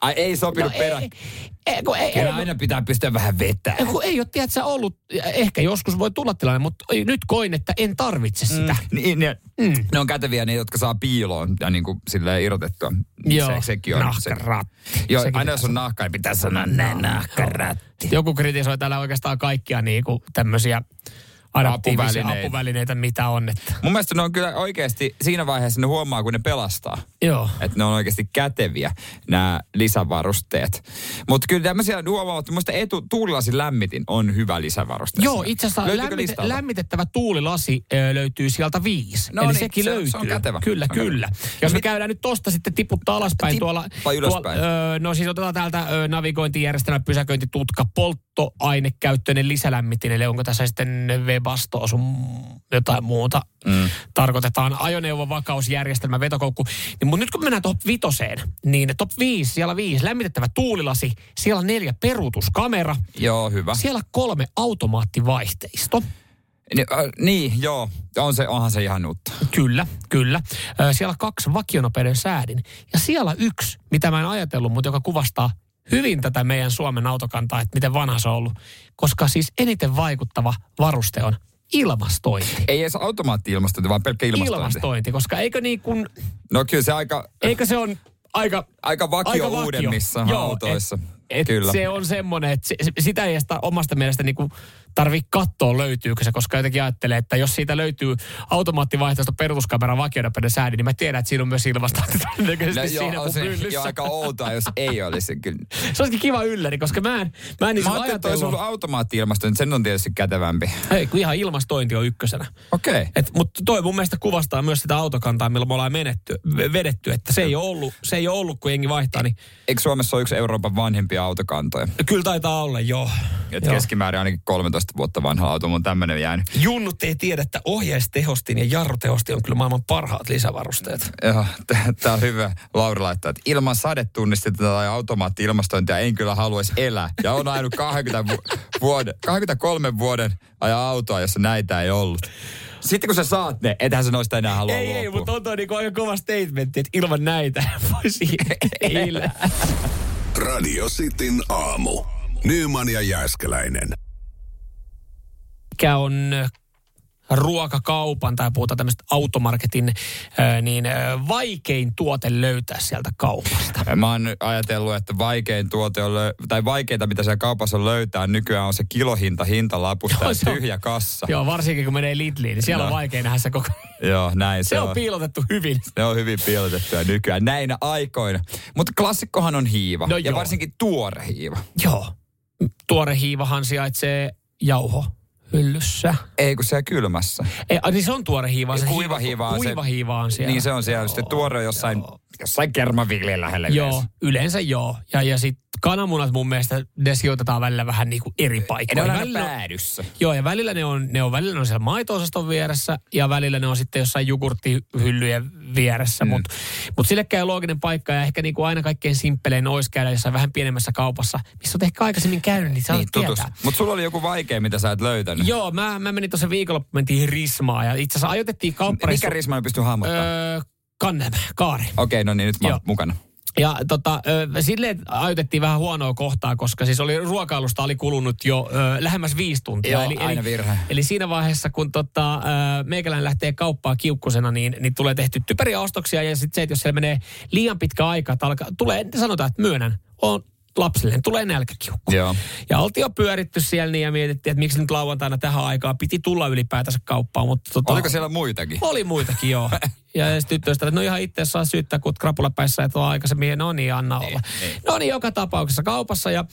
Ai ei sopinut No perä. ei, ei, kun ei, Kyllä ei, aina pitää pystyä vähän vetää. ei, kun ei ole, tiedätkö, ollut, ehkä joskus voi tulla tilanne, mutta nyt koin, että en tarvitse sitä. Niin, ne, Mm. ne on käteviä ne, jotka saa piiloon ja niin kuin silleen irrotettua. Joo, se, sekin on. Se, nahkaratti. joo, Sekin aina jos on nahka, niin pitää sanoa näin nahkaratti. Joku kritisoi täällä oikeastaan kaikkia niin kuin tämmöisiä adaptiivisia Apuvälineitä. apuvälineitä, mitä on. Että. Mun mielestä ne on kyllä oikeasti, siinä vaiheessa ne huomaa, kun ne pelastaa. Joo. Että ne on oikeasti käteviä, nämä lisävarusteet. Mutta kyllä tämmöisiä huomaa, että muista etu, tuulilasin lämmitin on hyvä lisävaruste. Joo, itse asiassa lämmite, lämmitettävä tuulilasi ö, löytyy sieltä viisi. No Eli niin, sekin se- se löytyy. on kätevä. Kyllä, Se on kyllä. kätevä. Jos me käydään nyt tosta sitten tiputtaa alaspäin Tippa tuolla... ylöspäin. Tuolla, ö, no siis otetaan täältä ö, navigointijärjestelmä, pysäköintitutka, polttoainekäyttöinen lisälämmitin. Eli onko tässä sitten Webasto sun jotain muuta. Mm. Tarkoitetaan ajoneuvon vakausjärjestelmä, vetokoukku. Niin, mutta nyt kun mennään top vitoseen, niin top 5, siellä viisi lämmitettävä tuulilasi, siellä neljä peruutuskamera, Joo, hyvä. siellä kolme automaattivaihteisto. Ni, äh, niin, joo. On se, onhan se ihan uutta. Kyllä, kyllä. Ö, Siellä kaksi vakionopeuden säädin. Ja siellä yksi, mitä mä en ajatellut, mutta joka kuvastaa hyvin tätä meidän Suomen autokantaa, että miten vanha se on ollut. Koska siis eniten vaikuttava varuste on ilmastointi. Ei edes automaatti-ilmastointi, vaan pelkkä ilmastointi. Ilmastointi, koska eikö niin kuin, No kyllä se aika, eikö se on aika aika vakio aika vakio. uudemmissa Joo, autoissa. Et kyllä. Se on semmoinen, että se, sitä ei edes ta- omasta mielestä niinku tarvii katsoa löytyykö se, koska jotenkin ajattelee, että jos siitä löytyy automaattivaihtoehto peruutuskamera vakionopeuden säädin, niin mä tiedän, että siinä on myös ilmastointi No, todennäköisesti joo, siinä on se jo aika outoa, jos ei olisi. Kyllä. Se olisikin kiva ylläri, koska mä en, mä en niin Mä ajattelin, että olisi ollut automaatti-ilmastointi, sen on tietysti kätevämpi. Ei, kun ihan ilmastointi on ykkösenä. Okei. Okay. Mutta toi mun mielestä kuvastaa myös sitä autokantaa, millä me ollaan menetty, vedetty, että se ei ole ollut, se ei ole ollut kun jengi vaihtaa, niin Eikö Suomessa ole yksi Euroopan vanhimpia autokantoja? kyllä taitaa olla, joo. Et Joo. keskimäärin ainakin 13 vuotta vanha auto, mun tämmönen jäänyt. Junnut ei tiedä, että ohjeistehostin ja jarrutehostin on kyllä maailman parhaat lisävarusteet. Joo, tää on hyvä. Lauri laittaa, että ilman sadetunnistinta tai automaatti-ilmastointia en kyllä haluaisi elää. Ja on ajanut 20 vu- vuoden, 23 vuoden ajan autoa, jossa näitä ei ollut. Sitten kun sä saat ne, ethän sä noista enää halua Ei, luopua. ei, mutta on toi niinku aika kova statementti, että ilman näitä voisi elää. Radio Cityn aamu. Nyman ja Jääskeläinen. Mikä on ruokakaupan tai puhutaan tämmöistä automarketin, niin vaikein tuote löytää sieltä kaupasta. Mä oon ajatellut, että vaikein tuote on, lö- tai vaikeinta mitä siellä kaupassa on löytää nykyään on se kilohinta hintalapusta Joo, ja on- tyhjä kassa. Joo, varsinkin kun menee Lidliin, niin siellä No. on vaikea nähdä se koko... Joo, näin se, Se on piilotettu hyvin. Ne on hyvin piilotettuja nykyään näinä aikoina. Mutta klassikkohan on hiiva. No ja joo. varsinkin tuore hiiva. Joo. Tuore hiivahan sijaitsee jauho hyllyssä. Ei kun siellä kylmässä. Ei, niin se on tuore hiiva. Se Kuiva hiiva on se- Kuiva hiiva on siellä. Niin se on siellä. Sitten tuore jossain, jossain kermaviljen lähellä Joo, yleensä. yleensä joo. Ja, ja sitten kananmunat mun mielestä, ne sijoitetaan välillä vähän niin kuin eri Ja ne on Välillä- päädyssä. Joo, ja välillä ne on, ne on, välillä ne on siellä maito-osaston vieressä, ja välillä ne on sitten jossain jogurttihyllyjen vieressä. Mm. Mutta mut sillekään looginen paikka, ja ehkä niinku aina kaikkein simppelein olisi käydä jossain vähän pienemmässä kaupassa, missä olet ehkä aikaisemmin käynyt, niin sä Niin, niin. Mutta sulla oli joku vaikea, mitä sä et löytänyt. Joo, mä, mä menin tuossa viikonloppu, mentiin Rismaan, ja itse asiassa ajoitettiin kauppareissu... Mikä risma pystyy hahmottamaan? Öö, Kannem, Kaari. Okei, no niin, nyt mä oon mukana. Ja tota, silleen ajoitettiin vähän huonoa kohtaa, koska siis oli ruokailusta oli kulunut jo ö, lähemmäs viisi tuntia. Joo, eli, aina eli, virhe. Eli siinä vaiheessa, kun tota, ö, meikäläinen lähtee kauppaan kiukkusena, niin, niin tulee tehty typeriä ostoksia. Ja sitten se, että jos siellä menee liian pitkä aika, että alkaa, tulee, sanotaan, että myönnän, on lapsille, tulee nälkäkiukku. Joo. Ja oltiin jo pyöritty siellä niin ja mietittiin, että miksi nyt lauantaina tähän aikaan piti tulla ylipäätänsä kauppaan. Mutta tota, Oliko siellä muitakin? oli muitakin, joo. Ja sitten tyttöystä, että no ihan itse saa syyttää, kun krapula päissä, että on aikaisemmin, no niin, anna olla. No niin, joka tapauksessa kaupassa ja,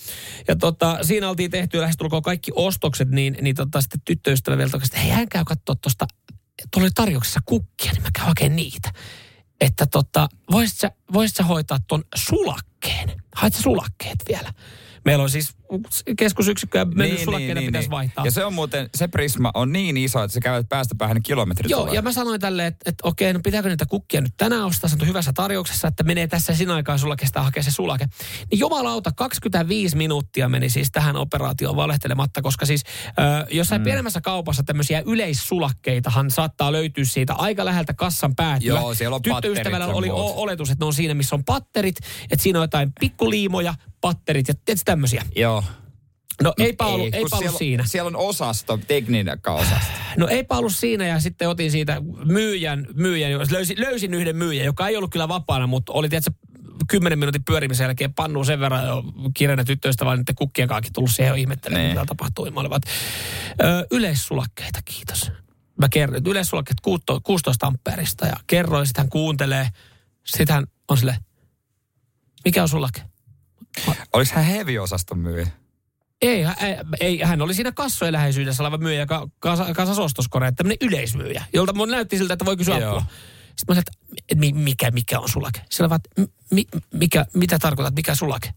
ja tota, siinä oltiin tehty lähestulkoon kaikki ostokset, niin, niin tota, sitten tyttöystävä vielä totesi, että hei, hän käy katsoa tuosta, oli tarjouksessa kukkia, niin mä käyn hakemaan niitä. Että tota, voisit sä, voisit sä hoitaa ton sulakkeen? Haet sä sulakkeet vielä? Meillä on siis keskusyksikkö ja mennyt niin, sulakkeita niin, pitäisi niin. vaihtaa. Ja se on muuten, se prisma on niin iso, että se käy päästä päähän kilometrit. Joo, tulee. ja mä sanoin tälle, että, että okei, no pitääkö niitä kukkia nyt tänään ostaa, se on hyvässä tarjouksessa, että menee tässä sinä aikaa sulla kestää hakea se sulake. Niin jumalauta, 25 minuuttia meni siis tähän operaatioon valehtelematta, koska siis äh, jossain mm. pienemmässä kaupassa tämmöisiä yleissulakkeitahan saattaa löytyä siitä aika läheltä kassan päätyä. Joo, siellä on Tyttöystävällä oli o- oletus, että ne on siinä, missä on patterit, että siinä on jotain pikkuliimoja, patterit ja tietysti tämmöisiä. Joo. No eipä ollut, kun eipä ollut siellä, siinä. Siellä on osasto, tekninen osasto. No eipä ollut siinä ja sitten otin siitä myyjän, myyjän löysin, löysin yhden myyjän, joka ei ollut kyllä vapaana, mutta oli tietysti kymmenen minuutin pyörimisen jälkeen pannu sen verran jo kiireinen tyttöystä, vaan niiden kukkien kanssa tullut siihen jo ihmettelemään, Niin. mitä tapahtui. Mä olivat, ö, yleissulakkeita, kiitos. Mä kerroin, että yleissulakkeet 16 16 ampeerista ja kerroin, sitten hän kuuntelee. Sitten hän on silleen, mikä on sulake? Oliko hän heavy-osaston myyjä? Ei, hän- ei, hän oli siinä kassojen läheisyydessä oleva myyjä, joka kasa- kasasi ostoskoreja, tämmöinen yleismyyjä, jolta mun näytti siltä, että voi kysyä Joo. apua. Sitten mä sanoin, että et mi- mikä, mikä on sulake? Sillä vaan, mi, mikä, mitä tarkoitat, mikä sulake?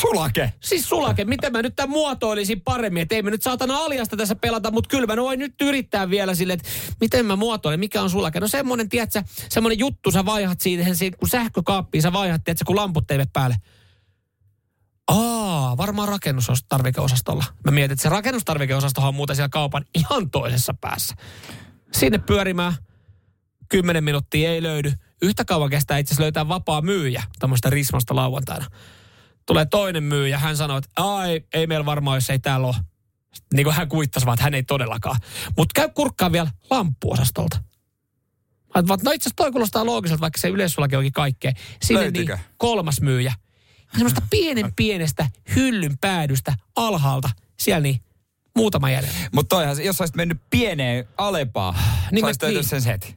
Sulake. Siis sulake, miten mä nyt tämän muotoilisin paremmin, että ei me nyt saatana aliasta tässä pelata, mutta kyllä mä voin nyt yrittää vielä sille, että miten mä muotoilen, mikä on sulake. No semmonen, tiedätkö, semmonen juttu, sä vaihat siihen, kun sähkökaappiin sä vaihat, tiedätkö, kun lamput eivät päälle. Aa, varmaan rakennustarvikeosastolla. Mä mietin, että se rakennustarvikeosastohan on muuten siellä kaupan ihan toisessa päässä. Sinne pyörimään. Kymmenen minuuttia ei löydy. Yhtä kauan kestää itse asiassa löytää vapaa myyjä tämmöistä rismasta lauantaina. Tulee toinen myyjä, hän sanoo, että ai, ei meillä varmaan, jos ei täällä ole. Sitten Niin kuin hän kuittasi vaan, että hän ei todellakaan. Mutta käy kurkkaan vielä lamppuosastolta. Mä no itse asiassa toi kuulostaa loogiselta, vaikka se yleissulake onkin kaikkea. Sinne niin kolmas myyjä. Semmoista pienen pienestä hyllyn päädystä alhaalta. Siellä niin muutama jäljellä. Mutta toihan, jos olisit mennyt pieneen Alepaan, Niin niin olisit niin. sen heti.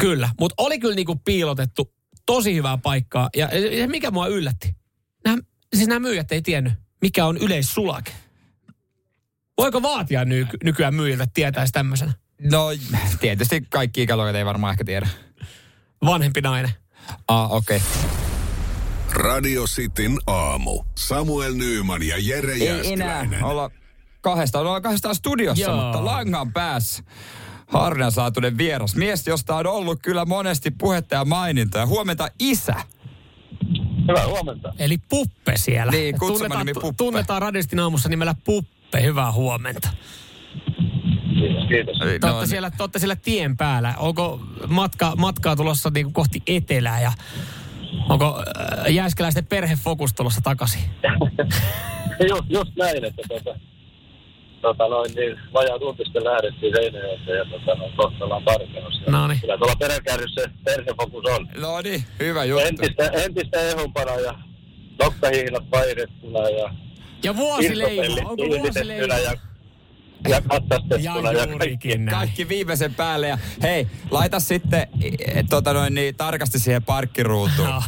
Kyllä, mutta oli kyllä niinku piilotettu tosi hyvää paikkaa. Ja ja mikä mua yllätti? Nämä, siis nämä myyjät ei tiennyt, mikä on yleissulake. Voiko vaatia ny, nykyään myyjiltä tietäisi tämmöisenä? No, tietysti kaikki ikäluokat ei varmaan ehkä tiedä. Vanhempi nainen. Ah, okei. Okay. Radio Cityn aamu. Samuel Nyyman ja Jere Ei enää Jääskeläinen. olla kahdestaan, ollaan kahdestaan studiossa, Joo. mutta langan päässä harvinaisalaatuinen vieras. Mies, josta on ollut kyllä monesti puhetta ja mainintoja. Huomenta isä. Hyvää huomenta. Eli Puppe siellä. Niin, kutsuma tunnetaan, nimi Puppe. tunnetaan radistin aamussa nimellä Puppe. Hyvää huomenta. Kiitos, Te olette on- siellä, te olette siellä tien päällä. Onko matka, matkaa tulossa niinku kohti etelää ja onko äh, jääskeläisten perhefokus tulossa takaisin? just, just näin, että tota, tota noin, niin vajaa tunti sitten lähdettiin Seinäjoelta ja tota, noin, kohta ollaan tarkennossa. Noniin. Kyllä tuolla peräkärryssä se perhefokus on. No niin, hyvä juttu. Entistä, entistä ehumpana ja nokkahihnat vaihdettuina ja Ja vuosileima. Onko vuosileima? ja, ja katsastettuna Ja ja, näin. Kaikki viimeisen päälle ja hei, laita sitten e, tota noin, niin, tarkasti siihen parkkiruutuun. No.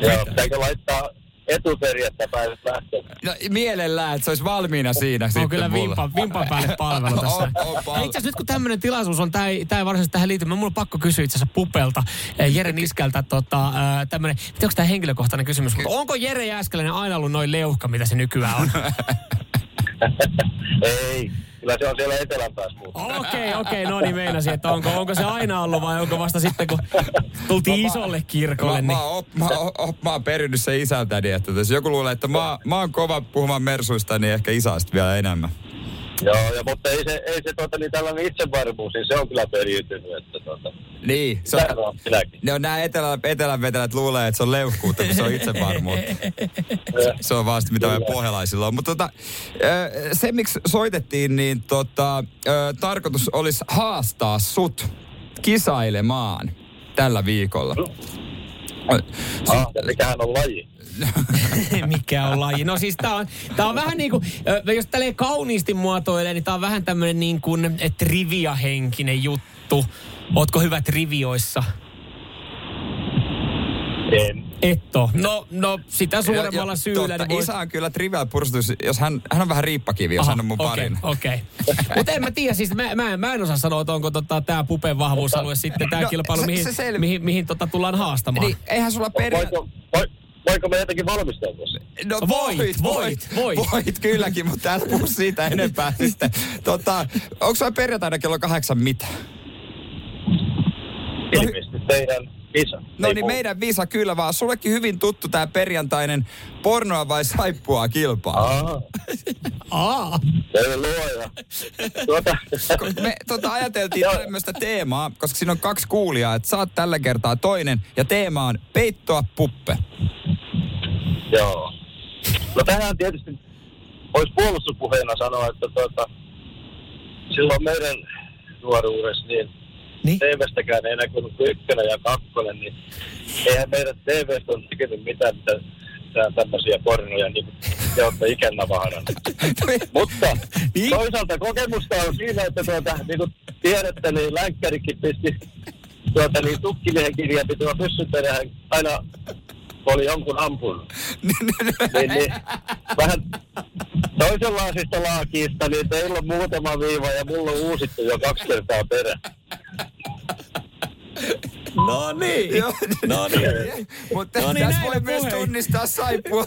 Joo, pitääkö laittaa etuserjettä päivät lähtee? No, mielellään, että se olisi valmiina siinä on sitten kyllä mulla. vimpan, vimpan päälle palvelu tässä. On, on Itse asiassa nyt kun tämmöinen tilaisuus on, tämä ei, tää ei varsinaisesti tähän liity, mulla on pakko kysyä itse asiassa Pupelta, eh, Jere Niskältä, tota, tämmöinen, onko tämä henkilökohtainen kysymys, mutta onko Jere Jääskeläinen aina ollut noin leuhka, mitä se nykyään on? Ei, kyllä se on siellä etelän päässä. Okei, okei, no niin meinasin, että onko, onko se aina ollut vai onko vasta sitten, kun tultiin isolle kirkolle, Mä, niin... mä, op, mä, op, mä oon perinyt sen isältäni, että jos joku luulee, että mä, mä oon kova puhumaan mersuista, niin ehkä isästä vielä enemmän. Joo, ja, mutta ei se, ei se tota, niin tällainen itsevarmuus, niin se on kyllä periytynyt, että tota, Niin, se on, on minäkin. ne on nämä etelän, etelän vetelät luulee, että se on leuhkuutta, kun se on itsevarmuutta. Se on vasta mitä me pohjalaisilla on. Mutta tota, se, miksi soitettiin, niin tota, tarkoitus olisi haastaa sut kisailemaan tällä viikolla. Ah, ja mikähän on laji. Mikä on laji? No siis tää on, tää on vähän niin kuin, jos tälleen kauniisti muotoilee, niin tää on vähän tämmönen niin kuin trivia-henkinen juttu. Ootko hyvä trivioissa? En. Et oo. No, no sitä suuremmalla Ja- ja syyllä. Totta, niin voit- isä on kyllä trivial purstus, jos hän, hän on vähän riippakivi, jos Aha, hän on mun okei, parin. Okei. Mutta en mä tiedä, siis mä, mä, mä en osaa sanoa, että onko tota, tämä Pupen vahvuusalue sitten tämä No, kilpailu, se- mihin, se sel- mihin, mihin tota tullaan haastamaan. Niin, eihän sulla peria... Voiko, voi, voiko me jotenkin valmistautua siihen? No Voit, voit, voit, voit, voit. voit kylläkin, mutta älä puhu siitä enempää sitten. Tota, onko sulla perjantaina kello kahdeksan mitä? Ilmeisesti teidän isä. No Ei niin meidän visa kyllä vaan. Sullekin hyvin tuttu tämä perjantainen pornoa vai saippua kilpailu. Aa, Aa, ei luoja. Tuota, Me tota, ajateltiin tämmöistä teemaa, koska siinä on kaksi kuulijaa, että saat tällä kertaa toinen. Ja teema on peittoa puppe. Joo. No tähän tietysti voisi puolustuspuheena sanoa, että tuota, silloin meidän nuoruudessa niin Niin? TV-stäkään ei näkynyt kuin ykkönen ja kakkonen, niin eihän meidän TV-stä on tekenyt mitään, mitä mitään tämmöisiä pornoja, niin te olette ikänä. Mutta Niin? toisaalta kokemusta on siinä, että tuota, niin kuin tiedätte, niin länkkärikin pisti tuota, niin tukkimiehen kirjanpitoa pyssyn perään aina oli jonkun ampunut. niin, niin, vähän toisenlaisista laakista, niin teillä on muutama viiva ja mulla on uusittu jo kaksi kertaa perä. No niin. No niin. Mutta No niin, tässä voi myös tunnistaa saippua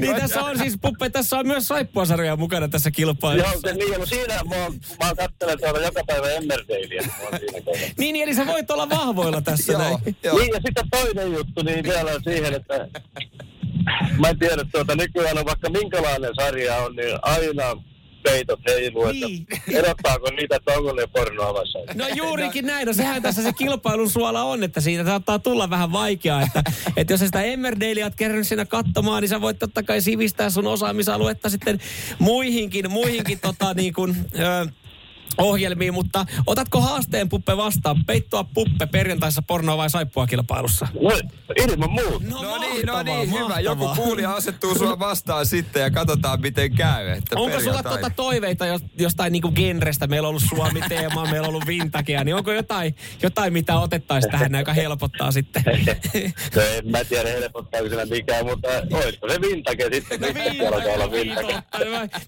Niin tässä on siis, Puppe, tässä on myös saippuasarjoja mukana tässä kilpailussa. Joo, se niin, no siinä mä, oon, mä katselen tuolla joka päivä oon kohdassa. Niin, niin, eli sä voit olla vahvoilla tässä näin. Joo, joo. Niin, ja sitten toinen juttu, niin vielä on siihen, että mä en tiedä, tuota, nykyään on vaikka minkälainen sarja on, niin aina peitot heiluu, Niin. että erottaako niitä, että onko ne pornoa vai. No juurikin näin, no sehän tässä se kilpailun suola on, että siitä saattaa tulla vähän vaikeaa, että, että jos sä sitä Emmerdalea oot kerännyt siinä katsomaan, niin sä voit totta kai sivistää sun osaamisaluetta sitten muihinkin, muihinkin tota niin kuin, ö, ohjelmiin, mutta otatko haasteen Puppe vastaan? Peittoa Puppe perjantaissa pornoa vai saippua kilpailussa? No, ilman muuta. No niin, no mahtavaa, niin, hyvä. mahtavaa. Joku kuulija asettuu sua vastaan sitten ja katsotaan miten käy. Että Onko sulla tuota toiveita jos- jostain niinku genrestä? Meillä on ollut Suomi-teema, meillä on ollut Vintagea, niin onko jotain, jotain mitä otettaisiin tähän, joka helpottaa sitten? No, en mä tiedä helpottaako siinä mikään, mutta olisiko se vintage sitten, kun no, olla vintage. totta.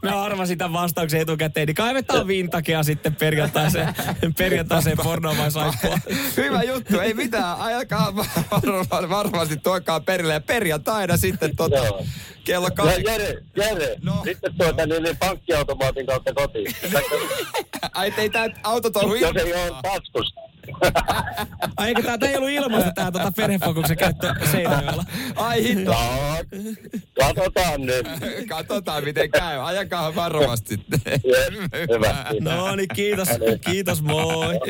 Mä, mä arvasin tämän vastauksen etukäteen, niin kaivetaan Vintagea sitten perjantaiseen, perjantaiseen pornoon vai saippua. Hyvä juttu, ei mitään. Ajakaa var- varmasti toikaa perille ja perjantaina sitten tota, Joo. kello Ja kahdeksan. Jere, Jere, No. sitten tuota niin, niin pankkiautomaatin kautta kotiin. Ai ei tää autot ollut Jos ei ole taskussa. Ai eikö tää, tää ei ollut ilmaista tää tota perhefokuksen käyttö Seinäjoella? Ai hitto. No, katsotaan nyt. Katsotaan miten käy. Ajakaa varovasti. Yes, hyvä. No niin, kiitos, kiitos, moi.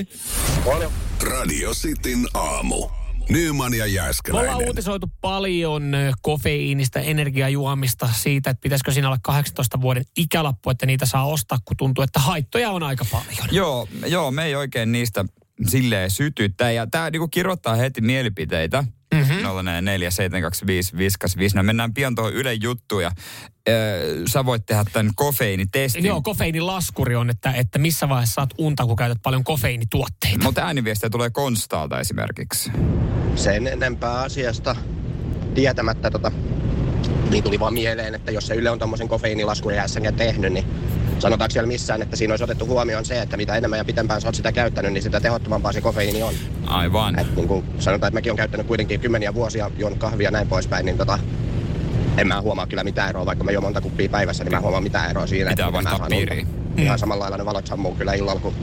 Radio Cityn aamu. Nyman ja Me ollaan Jääskeläinen. uutisoitu paljon kofeiinista, energiajuomista, siitä, että pitäisikö siinä olla 18 vuoden ikälappu, että niitä saa ostaa, kun tuntuu, että haittoja on aika paljon. joo, joo, me ei oikein niistä silleen sytyttä. Ja tää niinku kirjoittaa heti mielipiteitä. Mm-hmm. 04725 viskas viisi. No mennään pian tuohon Ylen juttuun ja ö, sä voit tehdä tämän kofeiinitestin. Joo, kofeiinilaskuri on, että, että missä vaiheessa saat unta, kun käytät paljon kofeiinituotteita. Mutta ääniviestejä tulee Konstaalta esimerkiksi. sen enempää asiasta tietämättä tota, niin tuli vaan mieleen, että jos se Yle on tuommoisen kofeiinilaskun jäässäkin tehnyt, niin sanotaanko siellä missään, että siinä olisi otettu huomioon se, että mitä enemmän ja pitempään sä oot sitä käyttänyt, niin sitä tehottomampaa se kofeiini on. Aivan. Et niin kuin sanotaan, että mäkin olen käyttänyt kuitenkin kymmeniä vuosia, juonut kahvia ja näin poispäin, niin tota, en mä huomaa kyllä mitään eroa, vaikka mä juon monta kuppia päivässä, niin mä en huomaa mitään eroa siinä. Pitää vaihtaa piiriä. Ihan samalla lailla ne valot sammuu kyllä illalla kuin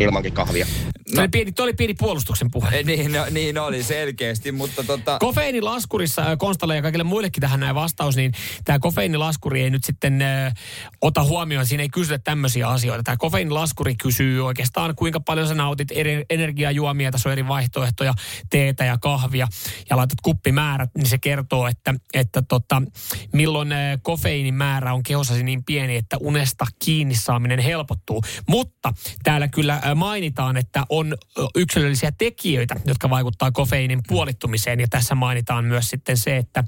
ilmankin kahvia. Tuo oli pieni, oli pieni puolustuksen puhe. Eh, Niin, no, niin oli selkeästi, mutta tota... Kofeiinilaskurissa äh, Konstalle ja kaikille muillekin tähän näin vastaus, niin tämä kofeiinilaskuri ei nyt sitten äh, ota huomioon, siinä ei kysytä tämmöisiä asioita. Tämä kofeiinilaskuri kysyy oikeastaan kuinka paljon sä nautit eri energiajuomia, tässä on eri vaihtoehtoja, teetä ja kahvia ja laitat kuppimäärät, niin se kertoo, että, että tota, milloin äh, kofeiinin määrä on kehossasi niin pieni, että unesta kiinni saaminen helpottuu. Mutta täällä kyllä äh, mainitaan, että on yksilöllisiä tekijöitä, jotka vaikuttaa kofeiinin puolittumiseen. Ja tässä mainitaan myös sitten se, että,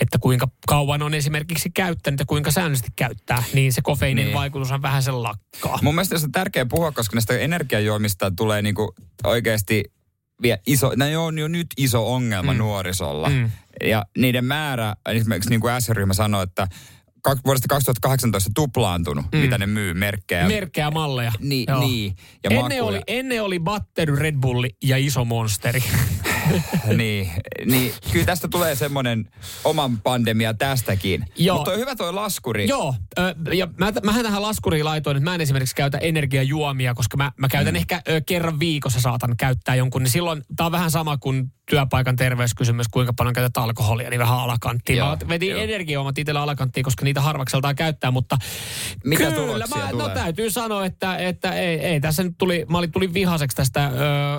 että kuinka kauan on esimerkiksi käyttänyt ja kuinka säännöllisesti käyttää, niin se kofeiinin Niin. vaikutus on vähän sen lakkaa. Mun mielestä se on tärkeää puhua, koska näistä energiajuomista tulee niinku oikeasti vielä iso, ne on jo nyt iso ongelma mm. nuorisolla. Mm. Ja niiden määrä, esimerkiksi niin kuin S-ryhmä sanoi, että vuodesta 2018 tuplaantunut, mm. mitä ne myy, merkkejä. Merkkejä malleja. Niin, Joo. niin. Ja Ennen makuja. oli, ennen oli Battery, Red Bulli ja iso monsteri. niin, niin, kyllä tästä tulee semmoinen oman pandemia tästäkin. Joo. Mutta on hyvä toi laskuri. Joo, ö, ja mä, mähän tähän laskuriin laitoin, että mä en esimerkiksi käytä energiajuomia, koska mä, mä käytän mm. ehkä ö, kerran viikossa saatan käyttää jonkun, niin silloin tää on vähän sama kuin työpaikan terveyskysymys, kuinka paljon käytät alkoholia, niin vähän alakanttiin. Joo, Mä vetin joo. energiajuomat itsellä alakanttiin, koska niitä harvakseltaan käyttää, mutta Mitä kyllä, mä, no tulee? täytyy sanoa, että, että ei, ei, tässä nyt tuli, mä olin, tulin vihaseksi tästä ö,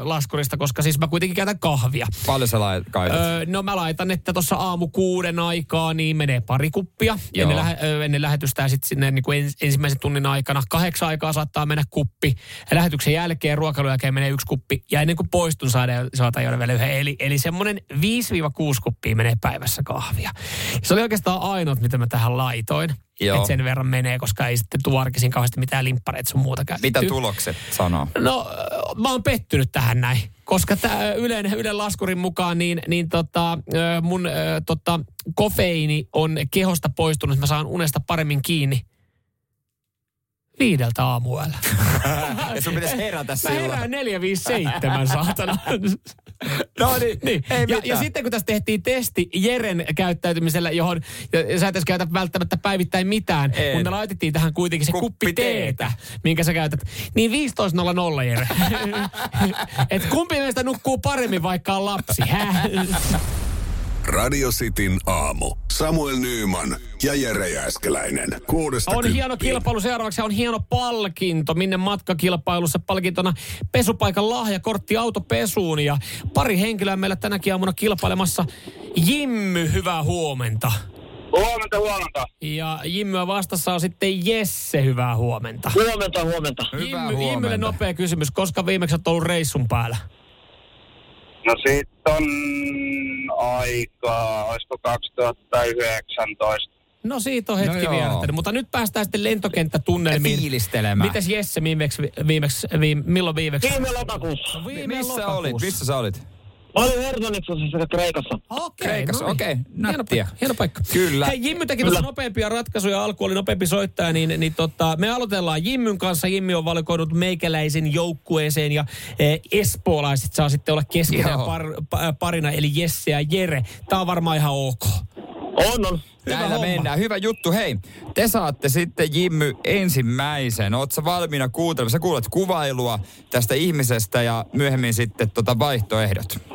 laskurista, koska siis mä kuitenkin käytän kahvia. Paljon sä lait- kaitat? Öö, no mä laitan, että tuossa aamu kuuden aikaa niin menee pari kuppia Joo. ennen, lähe, ö, ennen lähetystä ja sitten sinne niin kuin ens, ensimmäisen tunnin aikana. Kahdeksan aikaa saattaa mennä kuppi. Ja lähetyksen jälkeen, ruokailun jälkeen menee yksi kuppi. Ja ennen kuin poistun saada, saatan juoda vielä yhden. Eli, eli semmoinen 5-6 kuppia menee päivässä kahvia. Se oli oikeastaan ainut, mitä mä tähän laitoin. Joo. Että sen verran menee, koska ei sitten tuu arkisin kauheasti mitään limppareita sun muuta käytetty. Mitä tulokset sanoo? No, mä oon pettynyt tähän näin. Koska tämä Ylen, Ylen laskurin mukaan, niin, niin tota, mun tota, kofeiini on kehosta poistunut, mä saan unesta paremmin kiinni viideltä aamuella. ja sun pitäisi herätä Mä silloin. herään 457, saatana. No niin, niin. ei ja, mitään. ja sitten kun tässä tehtiin testi Jeren käyttäytymisellä, johon ja, ja sä et edes käytä välttämättä päivittäin mitään, En. mutta laitettiin tähän kuitenkin se Kuppi kuppi, teetä, minkä sä käytät. Niin 15.00 Jere. Et kumpi meistä nukkuu paremmin, vaikka on lapsi? Häh? Radio Cityn aamu. Samuel Nyyman ja Jere Jääskeläinen. Kuudesta On hieno kilpailu seuraavaksi, on hieno palkinto. Minne matkakilpailussa palkintona pesupaikan lahjakortti autopesuun. Ja pari henkilöä meillä tänäkin aamuna kilpailemassa. Jimmy, hyvää huomenta. Huomenta, huomenta. Ja Jimmyä vastassa on sitten Jesse, hyvää huomenta. Huomenta, huomenta. Hyvää Jimmy, huomenta. Jimmylle nopea kysymys, koska viimeksi olet ollut reissun päällä? No sit on aika, olisiko 2019. No siitä on hetki No no vierähtänyt, mutta nyt päästään sitten lentokenttätunnelmiin. fiilistelemään. Mitäs Jesse viimeksi, viimeksi, viime, milloin viimeksi? Viime lokakuussa. Viime Missä lokakuussa. olit? Missä sä olit? Mä olin Hernaniksessa Kreikassa. Okei, Kreikassa, no niin. okei, Hieno nättiä. paikka, hieno paikka. Kyllä. Hei, Jimmy teki tuossa nopeampia ratkaisuja. Alku oli nopeampi soittaja, niin, niin tota, me aloitellaan Jimmyn kanssa. Jimmy on valikoinut meikäläisen joukkueeseen ja e, espoolaiset saa sitten olla keskenään Joo. par, pa, parina, eli Jesse ja Jere. Tää on varmaan ihan ok. On, on. Näillä homma. mennään. Hyvä juttu. Hei, te saatte sitten Jimmy ensimmäisen. Sä valmiina kuuntelemaan? Sä kuulet kuvailua tästä ihmisestä ja myöhemmin sitten tota vaihtoehdot.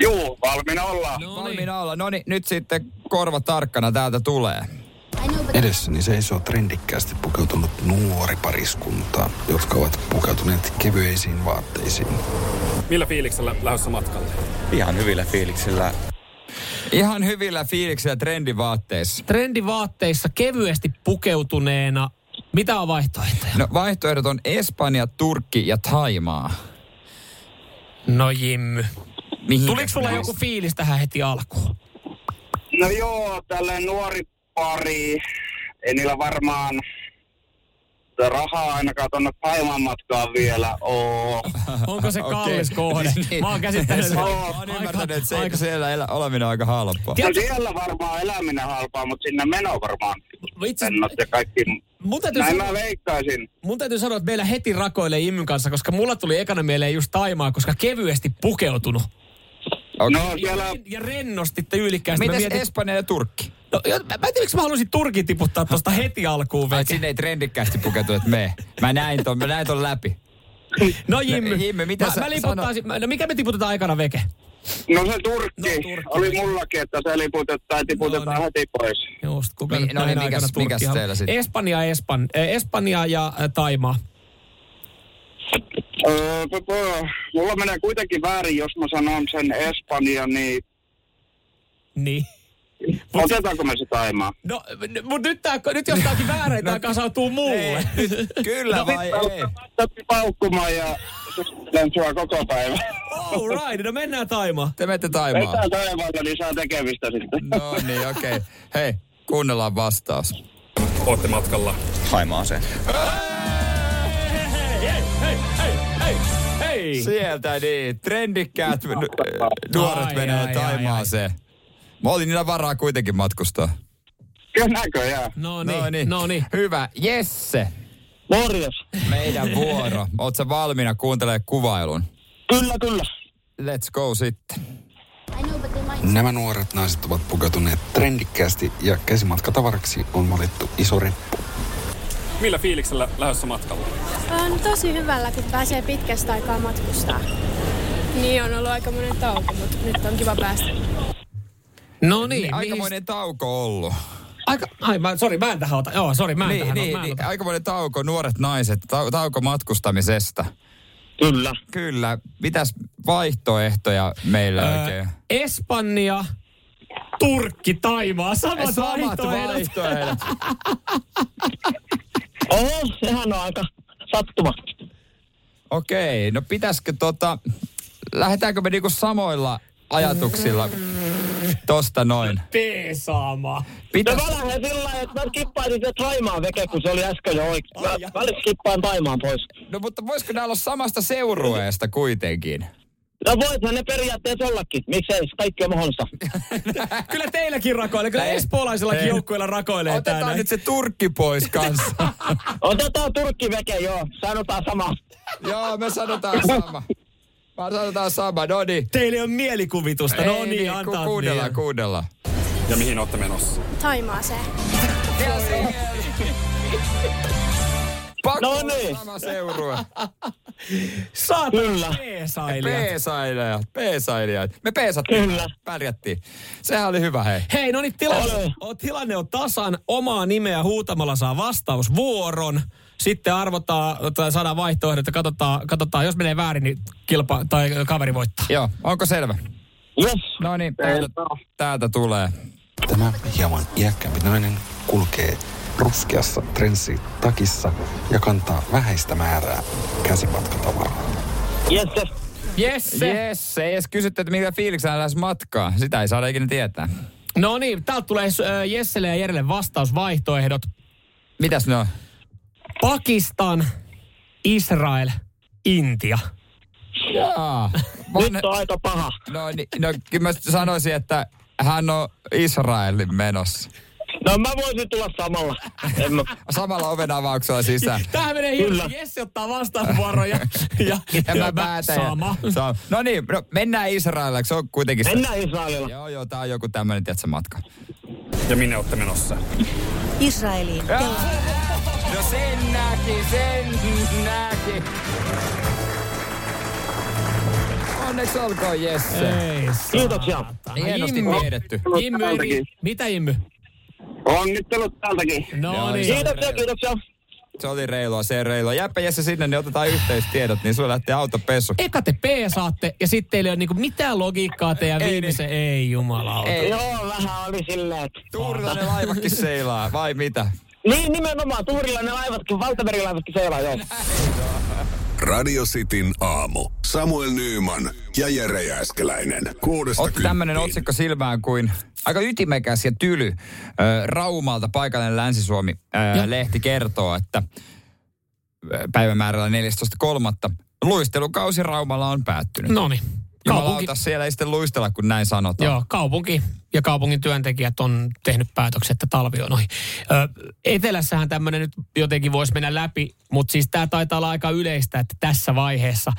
Juu, valmiina ollaan. No Valmiina olla. No niin, nyt sitten korva tarkkana täältä tulee. Edessäni seisoo trendikkäästi pukeutunut nuori pariskunta, jotka ovat pukeutuneet kevyisiin vaatteisiin. Millä fiiliksellä lähdössä matkalle? Ihan hyvillä fiiliksillä. Ihan hyvillä fiiliksillä trendivaatteissa. Trendivaatteissa kevyesti pukeutuneena. Mitä on vaihtoehtoja? No vaihtoehdot on Espanja, Turkki ja Taimaa. No Jimmy. Mihin Tuliko sulla joku fiilis tähän heti alkuun? No joo, tälleen nuori pari, ei niillä varmaan rahaa ainakaan tonne Taimaan matkaan vielä oo. Onko se kallis kohde? Niin. Mä oon käsittänyt, Mä oon ymmärtänyt, että se, aika- siellä elä, oleminen on aika halpaa. No siellä varmaan eläminen halpaa, mutta sinne meno varmaan. Itse, Lennot ja kaikki. mun, täytyy Näin sanoa, mä veikkaisin. mun täytyy sanoa, että meillä heti rakoilee Immyn kanssa, koska mulla tuli ekana mieleen just Taimaa, koska kevyesti pukeutunut. Okay. No Ja, siellä, ja rennosti yllikkäästi. Mä Mites mietin, Espanja ja Turkki? no, jo- mä, mä en tiedä, miksi mä halusin Turkin tiputtaa tosta heti alkuun. Ai sinne ei trendikkäästi pukeutuneet me. Mä näin ton, mä näin ton läpi. No Jimmy, Jimmy, mitä mä, sä mä liputtaisin, no mikä me tiputetaan aikana veke? no se Turkki, No, Turkki. oli mullakin, että se liputetaan tiputetaan No heti pois. Just, kuka Mi- nyt no niin, mikäs- mikäs teillä sit? Espanja, Espan, eh, Espanja ja äh, Taimaa. Öö, tota, mulla menee kuitenkin väärin, jos mä sanon sen Espanja, niin Niin. Mut otetaanko me se Taimaa? No, n- mut nyt, tää, nyt jos tääkin väärin, tää kasautuu mulle. Kyllä No, vai ei? Täytyy paukkumaan ja suosittelen sua koko päivän. All right, no mennään Taimaan. Te menette Taimaan. Vetää taivaalta, niin saa tekemistä sitten. No niin, okei. Okay. Hei, kuunnellaan vastaus. Ootte matkalla. Haimaaseen. Hei! Sieltä niin, trendikkäät nu- nuoret menee ai, ai, Taimaaseen. Mä olin niillä varaa kuitenkin matkustaa. Kyllä näköjään. No niin, no niin. Hyvä. Jesse, Morjes. meidän vuoro. Oot sä valmiina kuuntelemaan kuvailun? Kyllä, kyllä. Let's go sitten. Nämä nuoret naiset ovat pukeutuneet trendikkäästi ja käsimatkatavaraksi on valittu iso reppu. Millä fiiliksellä lähdössä matkalla? On tosi hyvällä, kun pääsee pitkästä aikaa matkustaa. Niin on ollut aika monen tauko, mutta nyt on kiva päästä. No niin, Aikamoinen tauko ollut. Aika, ai, mä, sorry, mä en tähän ota. Joo, sorry, mä en Niin, tähän niin, ota. Niin, ota. aikamoinen tauko, nuoret naiset, tau- tauko matkustamisesta. Kyllä. Kyllä. Mitäs vaihtoehtoja meillä Öö, oikein? Espanja, Turkki, Taimaa, samat, Samat vaihtoehdot. vaihtoehdot. Oho, sehän on aika sattuma. Okei, no pitäisikö tota, lähdetäänkö me niinku samoilla ajatuksilla tosta noin? Peesaamaan. Pitäis, No mä lähden sillä lailla, että mä kippaisin se Taimaan veke, kun se oli äsken jo oikein. Mä, mä kippaan Taimaan pois. no mutta voisiko nämä olla samasta seurueesta kuitenkin? No voithan ne periaatteessa ollakin. Miksei? Kaikki on mahdollista. Kyllä teilläkin rakoilee, kyllä espoolaisillakin Ei. joukkueilla rakoilee Otetaan näin. nyt se Turkki pois kanssa. Otetaan Turkki veke, joo. Sanotaan sama. Joo, me sanotaan sama. Me sanotaan sama, no niin. Teillä on mielikuvitusta, no niin, ku- antaa Kuunnellaan, niin. kuunnellaan. Ja mihin olette menossa? Taimaaseen. Pakko No niin. sama seurue. Saat Kyllä. peesailijat. Peesailijat, peesailijat. Me peesattiin, Kyllä. pärjättiin. Sehän oli hyvä, hei. Hei, no niin, tilanne, on, tilanne on tasan. Omaa nimeä huutamalla saa vastausvuoron. Sitten arvotaan, tai saadaan vaihtoehdot ja katsotaan, katsotaan, jos menee väärin, niin kilpa, tai kaveri voittaa. Joo, onko selvä? Yes. No niin, täältä, täältä tulee. Tämä hieman iäkkäämpi nainen kulkee ruskeassa trenssitakissa ja kantaa vähäistä määrää käsimatkatavaraa. Yes, yes. Jesse. Yes, ei edes kysytty, että mikä fiiliksellä lähes matkaa. Sitä ei saada ikinä tietää. No niin, täältä tulee äh, Jesselle ja Jerelle vastausvaihtoehdot. Mitäs ne on? Pakistan, Israel, Intia. Jaa. Nyt on aika paha. No, niin, no kyllä mä sanoisin, että hän on Israelin menossa. No mä voisin tulla samalla. En mä... Samalla oven avauksella sisään. Tähän menee hienosti. Jesse ottaa vastausvuoron ja, ja, Ja mä päätän. Sama. Sama. No niin, no, mennään Israelille, se on kuitenkin se. Mennään Israelilla. Joo, joo, tää on joku tämmönen, tiedätkö, matka. Ja minne olette menossa? Israeliin. No sen näki, sen näki. Onneksi olkoon Jesse. Ei Kiitoksia. Hienosti tiedetty. Immy, mitä Immy? Onnittelut täältäkin. No niin. se- Kiitoksia, kiitoksia. Se oli reilua, se reilua. Jääpä Jesse sinne, niin otetaan yhteistiedot, niin sulla lähtee autopesu. Eka te peesaatte ja sitten teillä ei ole niinku mitään logiikkaa teidän Ei viimeisen, ei jumalauta. Ei. Joo, vähän oli silleen, että... Tuurilainen laivakin seilaa, vai mitä? Niin, nimenomaan. Tuurilainen laivatkin, valtamerilaivatkin seilaa, joo. Radio Cityn aamu. Samuel Nyyman ja Jere Jääskeläinen. Kuudesta Otti tämmönen kymppiin. otsikko silmään kuin aika ytimekäs ja tyly. Ö, Raumalta paikallinen Länsi-Suomi ö, lehti kertoo, että päivämäärällä 14.3. luistelukausi Raumalla on päättynyt. No niin. Kaupunki, siellä ei sitten luistella, kun näin sanotaan. joo, kaupunki ja kaupungin työntekijät on tehnyt päätöksen, että talvi on ohi. Ö, etelässähän tämmöinen nyt jotenkin voisi mennä läpi, mutta siis tämä taitaa olla aika yleistä, että tässä vaiheessa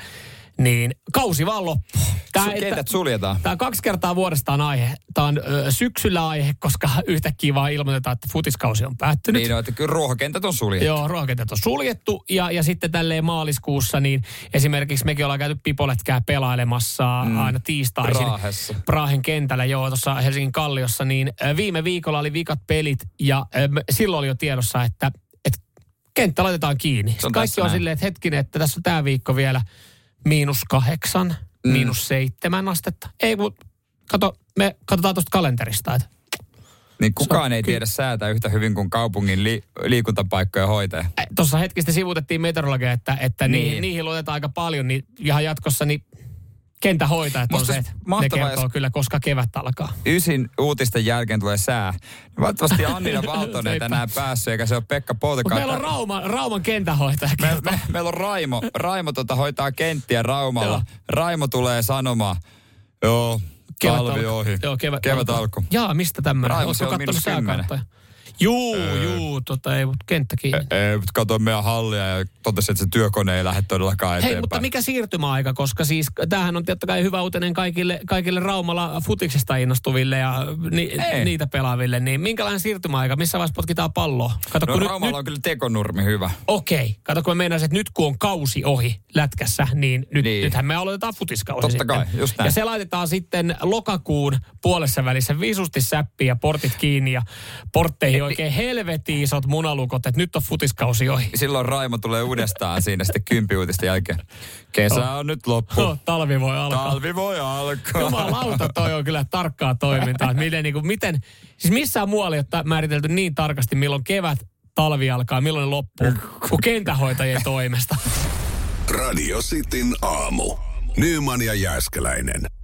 niin kausi vaan loppuu. Su- kentät suljetaan. Tämä kaksi kertaa vuodesta on aihe. Tämä on ö, syksyllä aihe, koska yhtäkkiä vaan ilmoitetaan, että futiskausi on päättynyt. Niin, no, että kyllä ruohokentät on suljettu. Joo, ruokakentät on suljettu ja, ja sitten tälleen maaliskuussa niin esimerkiksi mekin ollaan käyty pipoletkää pelailemassa mm. aina tiistaisin. Raahessa. Prahen kentällä, joo, tuossa Helsingin Kalliossa, niin viime viikolla oli vikat pelit ja ö, silloin oli jo tiedossa, että, että kenttä laitetaan kiinni. On Kaikki on näin. silleen, että hetkinen, että tässä on tämä viikko vielä miinus kahdeksan, mm. miinus seitsemän astetta. Ei, mutta kato, me katsotaan tuosta kalenterista, että Niin kukaan ei ky- tiedä säätä yhtä hyvin kuin kaupungin li- liikuntapaikkojen hoitaja. tuossa hetki sitten sivuutettiin meteorologia, että, että niin. Niin. niihin, niihin luotetaan aika paljon, niin ihan jatkossa niin kentähoitajat on Musta se, että ne kertoo jos- kyllä, koska kevät alkaa. Ysin uutisten jälkeen tulee sää. Valitettavasti Annina Valtonen tänään päässyt, eikä se ole Pekka Polteka. meillä on Rauma, Rauman kentähoitaja. me, me, meillä on Raimo. Raimo tota hoitaa kenttiä Raumalla. Joo. Raimo tulee sanomaan, joo, talvi alkoi. ohi. Joo, kevät, kevät alkoi. Jaa, mistä tämmöinen? Raimo, Oletko se on miinus kymmenen. Juu, juu, tota ei, mutta kenttä kiinni. Ei, mutta katsoin meidän hallia ja totesin, että se työkone ei lähde todellakaan eteenpäin. Hei, mutta mikä siirtymäaika, koska siis tämähän on totta kai hyvä uutinen kaikille, kaikille Raumalla futiksesta innostuville ja ni, niitä pelaaville, niin minkälainen siirtymäaika, missä vaiheessa potkitaan palloa? Kato, No kun nyt, Raumalla on kyllä tekonurmi hyvä. Okei, kato kun mä meinasin, että nyt kun on kausi ohi lätkässä, niin, nyt, Niin. nythän me aloitetaan futiskausi Totta sitten. kai, just näin. Ja se laitetaan sitten lokakuun puolessa välissä visusti säppiin ja portit kiinni ja portteihin oikein helvetin isot munalukot, että nyt on futiskausi ohi. Silloin Raimo tulee uudestaan siinä sitten kympiuutisten jälkeen. Kesä on nyt loppu. Oh, talvi voi alkaa. Talvi voi alkaa. Jumalauta, toi on kyllä tarkkaa toimintaa. Miten, niin kuin, miten, siis missään muualla ei ole määritelty niin tarkasti, milloin kevät, talvi alkaa, milloin ne loppuu, kuin kentähoitajien toimesta. Radio Cityn aamu. Nyman ja Jääskeläinen.